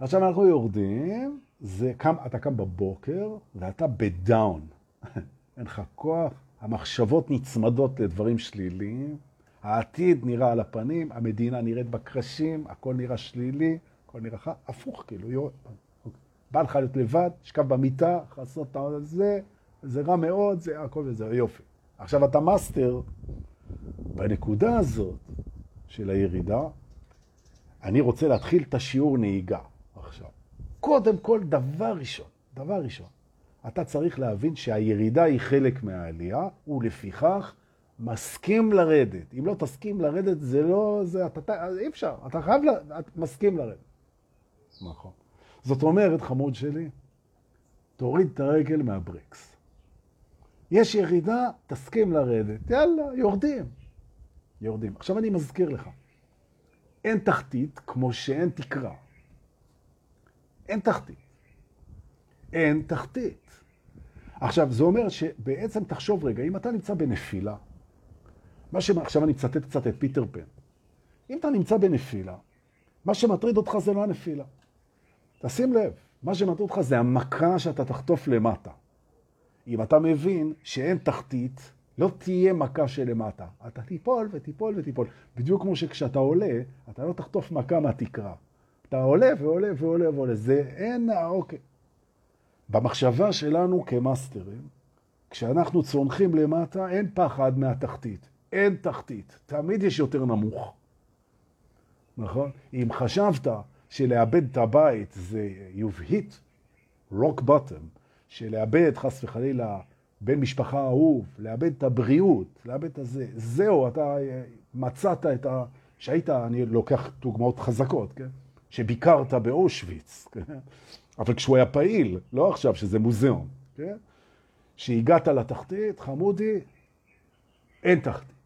עכשיו אנחנו יורדים, זה קם, אתה קם בבוקר ואתה בדאון. אין לך כוח, המחשבות נצמדות לדברים שליליים, העתיד נראה על הפנים, המדינה נראית בקרשים, הכל נראה שלילי, הכל נראה הפוך, כאילו, יורד. בא לך להיות לבד, שכב במיטה, לעשות את זה, זה רע מאוד, זה הכל וזה יופי. עכשיו אתה מאסטר, בנקודה הזאת של הירידה, אני רוצה להתחיל את השיעור נהיגה עכשיו. קודם כל, דבר ראשון, דבר ראשון, אתה צריך להבין שהירידה היא חלק מהעלייה, ולפיכך מסכים לרדת. אם לא תסכים לרדת, זה לא... זה, אתה, אי אפשר, אתה חייב, ל, את מסכים לרדת. נכון. זאת אומרת, חמוד שלי, תוריד את הרגל מהברקס. יש ירידה, תסכים לרדת. יאללה, יורדים. יורדים. עכשיו אני מזכיר לך, אין תחתית כמו שאין תקרה. אין תחתית. אין תחתית. עכשיו, זה אומר שבעצם תחשוב רגע, אם אתה נמצא בנפילה, מה ש... עכשיו אני מצטט קצת את פיטר פן. אם אתה נמצא בנפילה, מה שמטריד אותך זה לא הנפילה. תשים לב, מה שמטריד אותך זה המכה שאתה תחטוף למטה. אם אתה מבין שאין תחתית, לא תהיה מכה שלמטה. אתה תיפול ותיפול ותיפול. בדיוק כמו שכשאתה עולה, אתה לא תחטוף מכה מהתקרה. אתה עולה ועולה ועולה ועולה. זה אין, אוקיי. במחשבה שלנו כמאסטרים, כשאנחנו צונחים למטה, אין פחד מהתחתית. אין תחתית. תמיד יש יותר נמוך. נכון? אם חשבת שלאבד את הבית זה you've hit rock bottom, שלאבד חס וחלילה בן משפחה אהוב, לאבד את הבריאות, לאבד את הזה, זהו, אתה מצאת את ה... שהיית, אני לוקח דוגמאות חזקות, כן? שביקרת באושוויץ? אבל כשהוא היה פעיל, לא עכשיו שזה מוזיאון, כן? שהגעת לתחתית, חמודי, אין תחתית.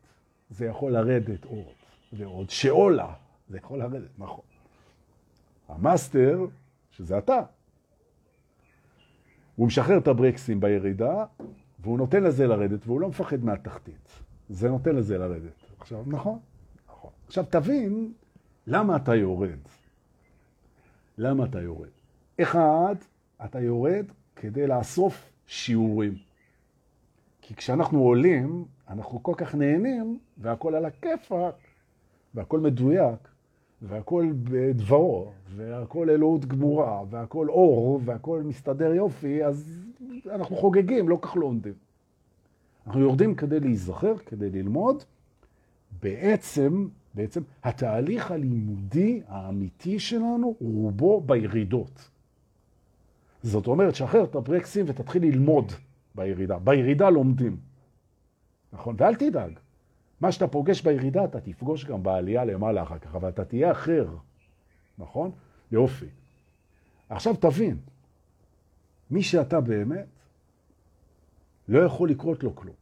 זה יכול לרדת עוד ועוד. שאולה, זה יכול לרדת, נכון. המאסטר, שזה אתה, הוא משחרר את הברקסים בירידה, והוא נותן לזה לרדת, והוא לא מפחד מהתחתית. זה נותן לזה לרדת. עכשיו, נכון? נכון. עכשיו, תבין למה אתה יורד. למה אתה יורד? אחד, אתה יורד כדי לאסוף שיעורים. כי כשאנחנו עולים, אנחנו כל כך נהנים, והכל על הכיפאק, והכל מדויק, והכל בדברו, והכל אלוהות גמורה, והכל אור, והכל מסתדר יופי, אז אנחנו חוגגים, לא כך לומדים. אנחנו יורדים כדי להיזכר, כדי ללמוד. בעצם, בעצם התהליך הלימודי האמיתי שלנו רובו בירידות. זאת אומרת, שחרר את הברקסים ותתחיל ללמוד בירידה. בירידה לומדים. נכון? ואל תדאג. מה שאתה פוגש בירידה, אתה תפגוש גם בעלייה למעלה אחר כך, אבל אתה תהיה אחר. נכון? יופי. עכשיו תבין, מי שאתה באמת, לא יכול לקרות לו כלום.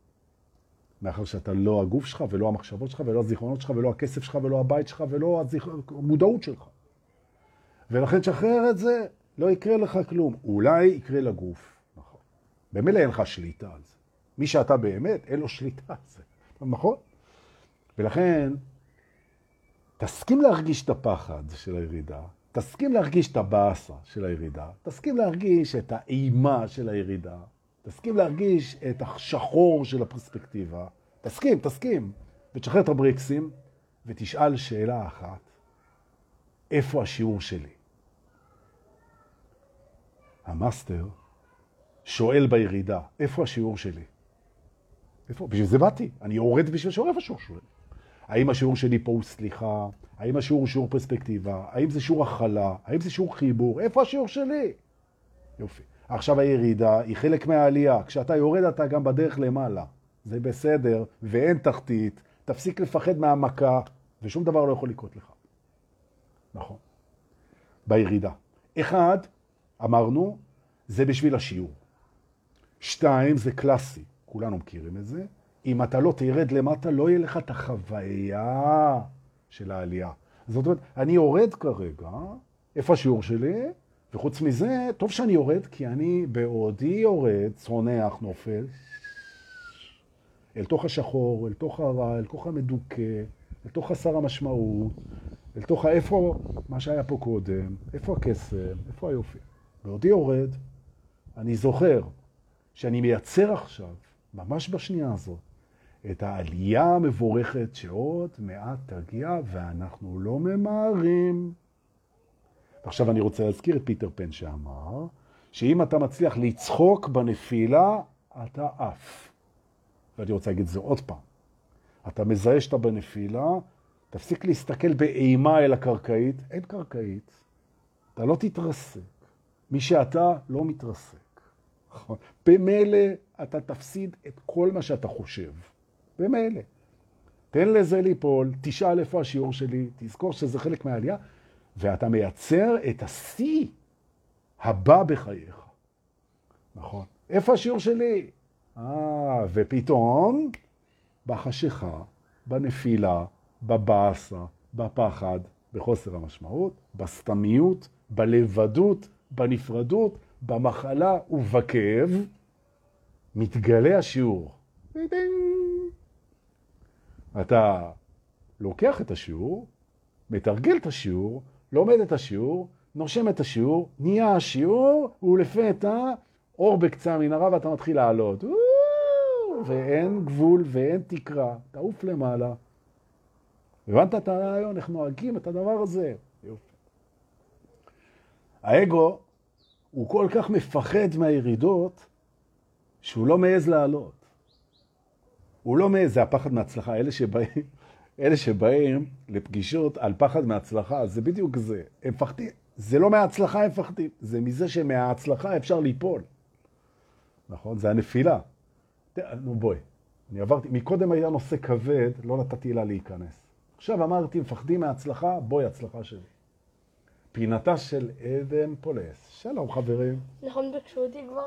מאחר שאתה לא הגוף שלך, ולא המחשבות שלך, ולא הזיכרונות שלך, ולא הכסף שלך, ולא הבית שלך, ולא המודעות שלך. ולכן תשחרר את זה, לא יקרה לך כלום. אולי יקרה לגוף, נכון. במילא אין לך שליטה על זה. מי שאתה באמת, אין לו שליטה על זה, נכון? ולכן, תסכים להרגיש את הפחד של הירידה, תסכים להרגיש את הבאסה של הירידה, תסכים להרגיש את האימה של הירידה, תסכים להרגיש את השחור של הפרספקטיבה, תסכים, תסכים, ותשחרר את הבריקסים, ותשאל שאלה אחת, איפה השיעור שלי? המאסטר שואל בירידה, איפה השיעור שלי? איפה? בשביל זה באתי, אני יורד בשביל שיעור, איפה השיעור שלי? האם השיעור שלי פה הוא סליחה? האם השיעור הוא שיעור פרספקטיבה? האם זה שיעור הכלה? האם זה שיעור חיבור? איפה השיעור שלי? יופי. עכשיו הירידה היא חלק מהעלייה. כשאתה יורד אתה גם בדרך למעלה. זה בסדר, ואין תחתית. תפסיק לפחד מהמכה, ושום דבר לא יכול לקרות לך. נכון. בירידה. אחד, אמרנו, זה בשביל השיעור. שתיים, זה קלאסי. כולנו מכירים את זה. אם אתה לא תרד למטה, לא יהיה לך את החוויה של העלייה. זאת אומרת, אני יורד כרגע, איפה השיעור שלי? וחוץ מזה, טוב שאני יורד, כי אני בעודי יורד, צונח, נופל, אל תוך השחור, אל תוך הרע, אל תוך המדוכא, אל תוך חסר המשמעות, אל תוך איפה מה שהיה פה קודם, איפה הקסם, איפה היופי. בעודי יורד, אני זוכר שאני מייצר עכשיו, ממש בשנייה הזאת, את העלייה המבורכת שעוד מעט תגיע ואנחנו לא ממהרים. עכשיו אני רוצה להזכיר את פיטר פן שאמר שאם אתה מצליח לצחוק בנפילה, אתה עף. ואני רוצה להגיד את זה עוד פעם. אתה מזהה שאתה בנפילה, תפסיק להסתכל באימה אל הקרקעית. אין קרקעית. אתה לא תתרסק. מי שאתה לא מתרסק. נכון? במילא אתה תפסיד את כל מה שאתה חושב. במילא. תן לזה ליפול, תשאל איפה השיעור שלי, תזכור שזה חלק מהעלייה, ואתה מייצר את השיא הבא בחייך. נכון. איפה השיעור שלי? אה, ופתאום, בחשיכה, בנפילה, בבאסה, בפחד, בחוסר המשמעות, בסתמיות, בלבדות, בנפרדות, במחלה ובכאב, מתגלה השיעור. אתה לוקח את השיעור, מתרגל את השיעור, לומד את השיעור, נושם את השיעור, נהיה השיעור, ולפתע אור בקצה המנהרה ואתה מתחיל לעלות. ואין גבול ואין תקרה, תעוף למעלה. הבנת את הרעיון, איך נוהגים את הדבר הזה? האגו הוא כל כך מפחד מהירידות, שהוא לא מעז לעלות. הוא לא מעז, זה הפחד מהצלחה. אלה שבאים, אלה שבאים לפגישות על פחד מהצלחה, זה בדיוק זה. הם מפחדים, זה לא מההצלחה הם מפחדים, זה מזה שמההצלחה אפשר ליפול. נכון? זה הנפילה. נו בואי, אני עברתי, מקודם היה נושא כבד, לא נתתי לה להיכנס. עכשיו אמרתי, מפחדים מההצלחה, בואי הצלחה שלי. פינתה של עדן פולס. שלום חברים. נכון, ביקשו אותי כבר?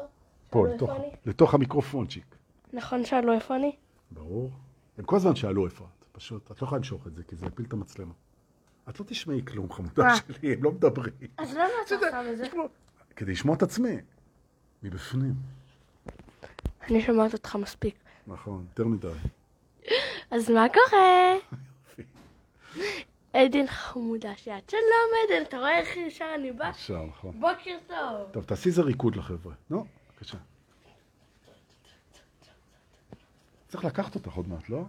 פה, לתוך? לתוך המיקרופונצ'יק. נכון, שאלו איפה אני? ברור. הם כל הזמן שאלו איפה. פשוט, את לא יכולה למשוך את זה, כי זה יפיל את המצלמה. את לא תשמעי כלום, חמודה? שלי, הם לא מדברים. אז למה אתה את זה? כדי לשמוע את עצמי. מבפנים. אני שומעת אותך מספיק. נכון, יותר מדי. אז מה קורה? עדן חמודה שאת. שלום עדן, אתה רואה איך ישר אני בא? עכשיו, נכון. בוקר טוב. טוב, תעשי איזה ריקוד לחבר'ה. נו, בבקשה. צריך לקחת אותך עוד מעט, לא?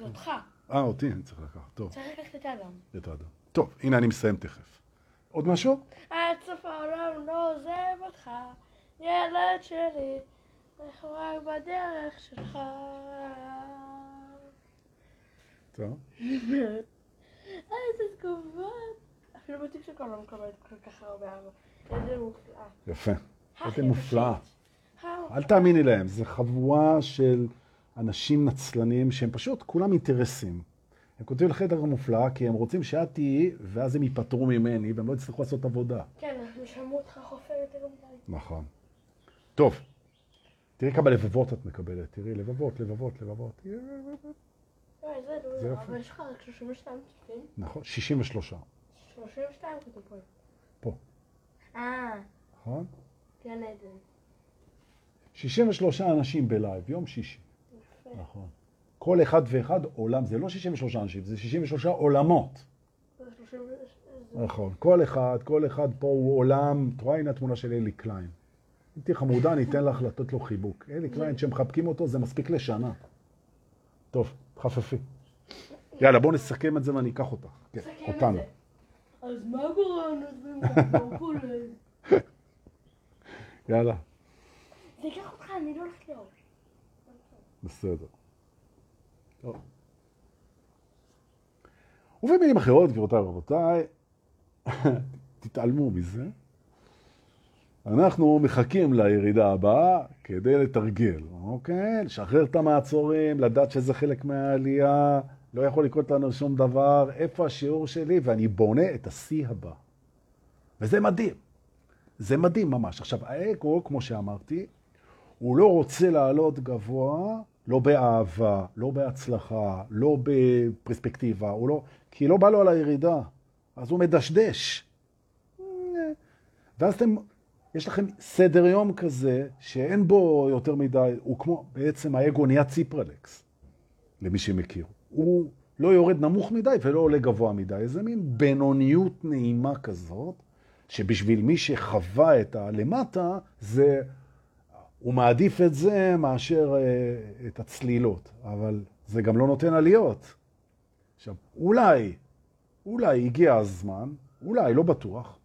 זה אותך. אה, אותי אני צריך לקחת. טוב, צריך לקחת את האדם. את האדם. טוב, הנה אני מסיים תכף. עוד משהו? עד סוף העולם לא עוזב אותך, ילד שלי, אנחנו רק בדרך שלך. טוב. איזה תגובות. אפילו בטיקטוק אני לא מקבלת כל כך הרבה אהבה. איזה מופלאה. יפה. איזה מופלאה. אל תאמיני להם, זה חבורה של אנשים נצלנים שהם פשוט כולם אינטרסים. הם כותבים לך את המופלאה כי הם רוצים שאת תהיי, ואז הם ייפטרו ממני והם לא יצטרכו לעשות עבודה. כן, הם שמעו אותך חופר יותר מדי. נכון. טוב, תראי כמה לבבות את מקבלת, תראי, לבבות, לבבות, לבבות. אוי, זה זה לא, יפה. אבל יש לך רק 32 צופים? נכון, 63. 32 כתוב פה. פה, אה, נכון? גן עדן. 63 אנשים בלייב, יום שישי. נכון. כל אחד ואחד עולם, זה לא 63 אנשים, זה 63 עולמות. זה 30 זה- נכון. כל אחד, כל אחד פה הוא עולם, את רואה הנה התמונה של אלי קליין. אם תהיי חמודה, אני אתן לך לתת לו חיבוק. אלי קליין, כשמחבקים אותו, זה מספיק לשנה. טוב, תחפפי. יאללה, בואו נסכם את זה ואני אקח אותך. כן, אותנו. אז מה קורה? נותנים כולם. יאללה, זה ייקח אותך, אני לא הולכת לאור. בסדר. טוב. ובמילים אחרות, גבירותיי ורבותיי, תתעלמו מזה. אנחנו מחכים לירידה הבאה כדי לתרגל, אוקיי? לשחרר את המעצורים, לדעת שזה חלק מהעלייה, לא יכול לקרות לנו שום דבר, איפה השיעור שלי, ואני בונה את השיא הבא. וזה מדהים. זה מדהים ממש. עכשיו, האגו, כמו שאמרתי, הוא לא רוצה לעלות גבוה, לא באהבה, לא בהצלחה, לא בפרספקטיבה, הוא לא, כי לא בא לו על הירידה, אז הוא מדשדש. ואז אתם, יש לכם סדר יום כזה, שאין בו יותר מדי, הוא כמו, בעצם האגו נהיה ציפרלקס, למי שמכיר. הוא לא יורד נמוך מדי ולא עולה גבוה מדי. איזה מין בינוניות נעימה כזאת, שבשביל מי שחווה את הלמטה, זה, הוא מעדיף את זה מאשר אה, את הצלילות. אבל זה גם לא נותן עליות. עכשיו, אולי, אולי הגיע הזמן, אולי, לא בטוח,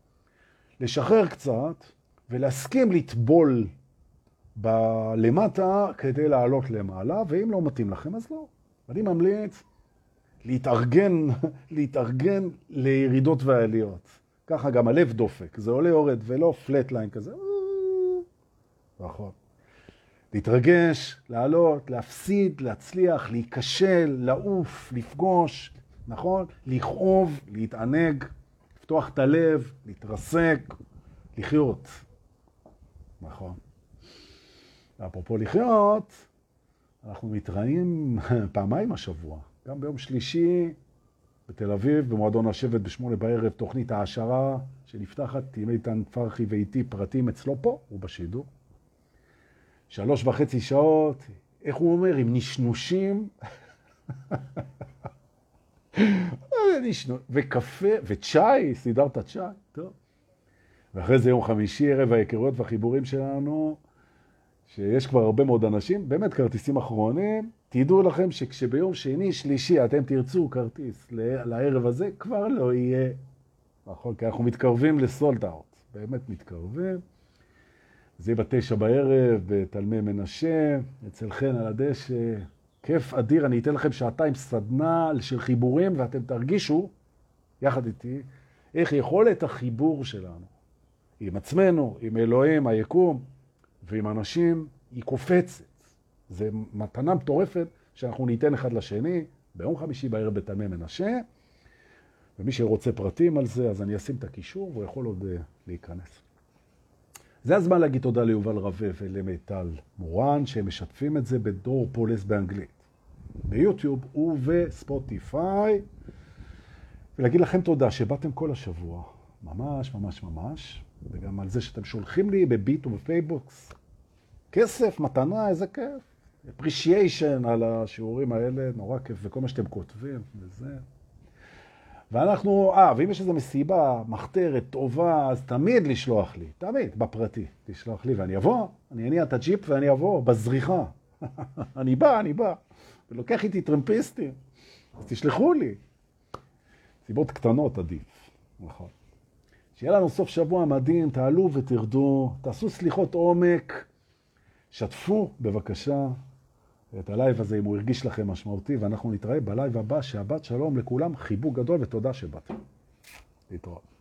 לשחרר קצת ולהסכים לטבול בלמטה כדי לעלות למעלה, ואם לא מתאים לכם, אז לא. אני ממליץ להתארגן, להתארגן לירידות ועליות. ככה גם הלב דופק, זה עולה יורד ולא פלט ליין כזה. נכון. להתרגש, לעלות, להפסיד, להצליח, להיכשל, לעוף, לפגוש, נכון? לכאוב, להתענג, לפתוח את הלב, להתרסק, לחיות. נכון. ואפרופו לחיות, אנחנו מתראים פעמיים השבוע. גם ביום שלישי בתל אביב, במועדון השבט בשמונה בערב, תוכנית העשרה שנפתחת עם איתן פרחי ואיתי פרטים אצלו פה, הוא בשידור. שלוש וחצי שעות, איך הוא אומר, עם נשנושים. וקפה, וצ'אי, סידרת צ'אי, טוב. ואחרי זה יום חמישי, ערב ההיכרויות והחיבורים שלנו, שיש כבר הרבה מאוד אנשים, באמת כרטיסים אחרונים, תדעו לכם שכשביום שני, שלישי, אתם תרצו כרטיס לערב הזה, כבר לא יהיה. נכון, כי אנחנו מתקרבים לסולד אאוט, באמת מתקרבים. זה יהיה בתשע בערב, בתלמי מנשה, אצל חן על הדשא. כיף אדיר, אני אתן לכם שעתיים סדנה של חיבורים, ואתם תרגישו, יחד איתי, איך יכולת החיבור שלנו עם עצמנו, עם אלוהים, היקום, ועם אנשים, היא קופצת. זה מתנה מטורפת שאנחנו ניתן אחד לשני ביום חמישי בערב בתלמי מנשה, ומי שרוצה פרטים על זה, אז אני אשים את הקישור, והוא יכול עוד uh, להיכנס. זה הזמן להגיד תודה ליובל רווה ולמיטל מורן, שהם משתפים את זה בדור פולס באנגלית, ביוטיוב ובספוטיפיי, ולהגיד לכם תודה שבאתם כל השבוע, ממש ממש ממש, וגם על זה שאתם שולחים לי בביט ובפייבוקס כסף, מתנה, איזה כיף. appreciation על השיעורים האלה, נורא כיף, וכל מה שאתם כותבים, וזה. ואנחנו, אה, ואם יש איזו מסיבה, מחתרת, טובה, אז תמיד לשלוח לי, תמיד, בפרטי, לשלוח לי, ואני אבוא, אני אניע את הג'יפ ואני אבוא, בזריחה. אני בא, אני בא. ולוקח איתי טרמפיסטים, אז תשלחו לי. מסיבות קטנות עדיף, נכון. שיהיה לנו סוף שבוע מדהים, תעלו ותרדו, תעשו סליחות עומק, שתפו בבקשה את הלייב הזה אם הוא הרגיש לכם משמעותי, ואנחנו נתראה בלייב הבא, שבת שלום לכולם, חיבוק גדול ותודה שבאתם. להתראות.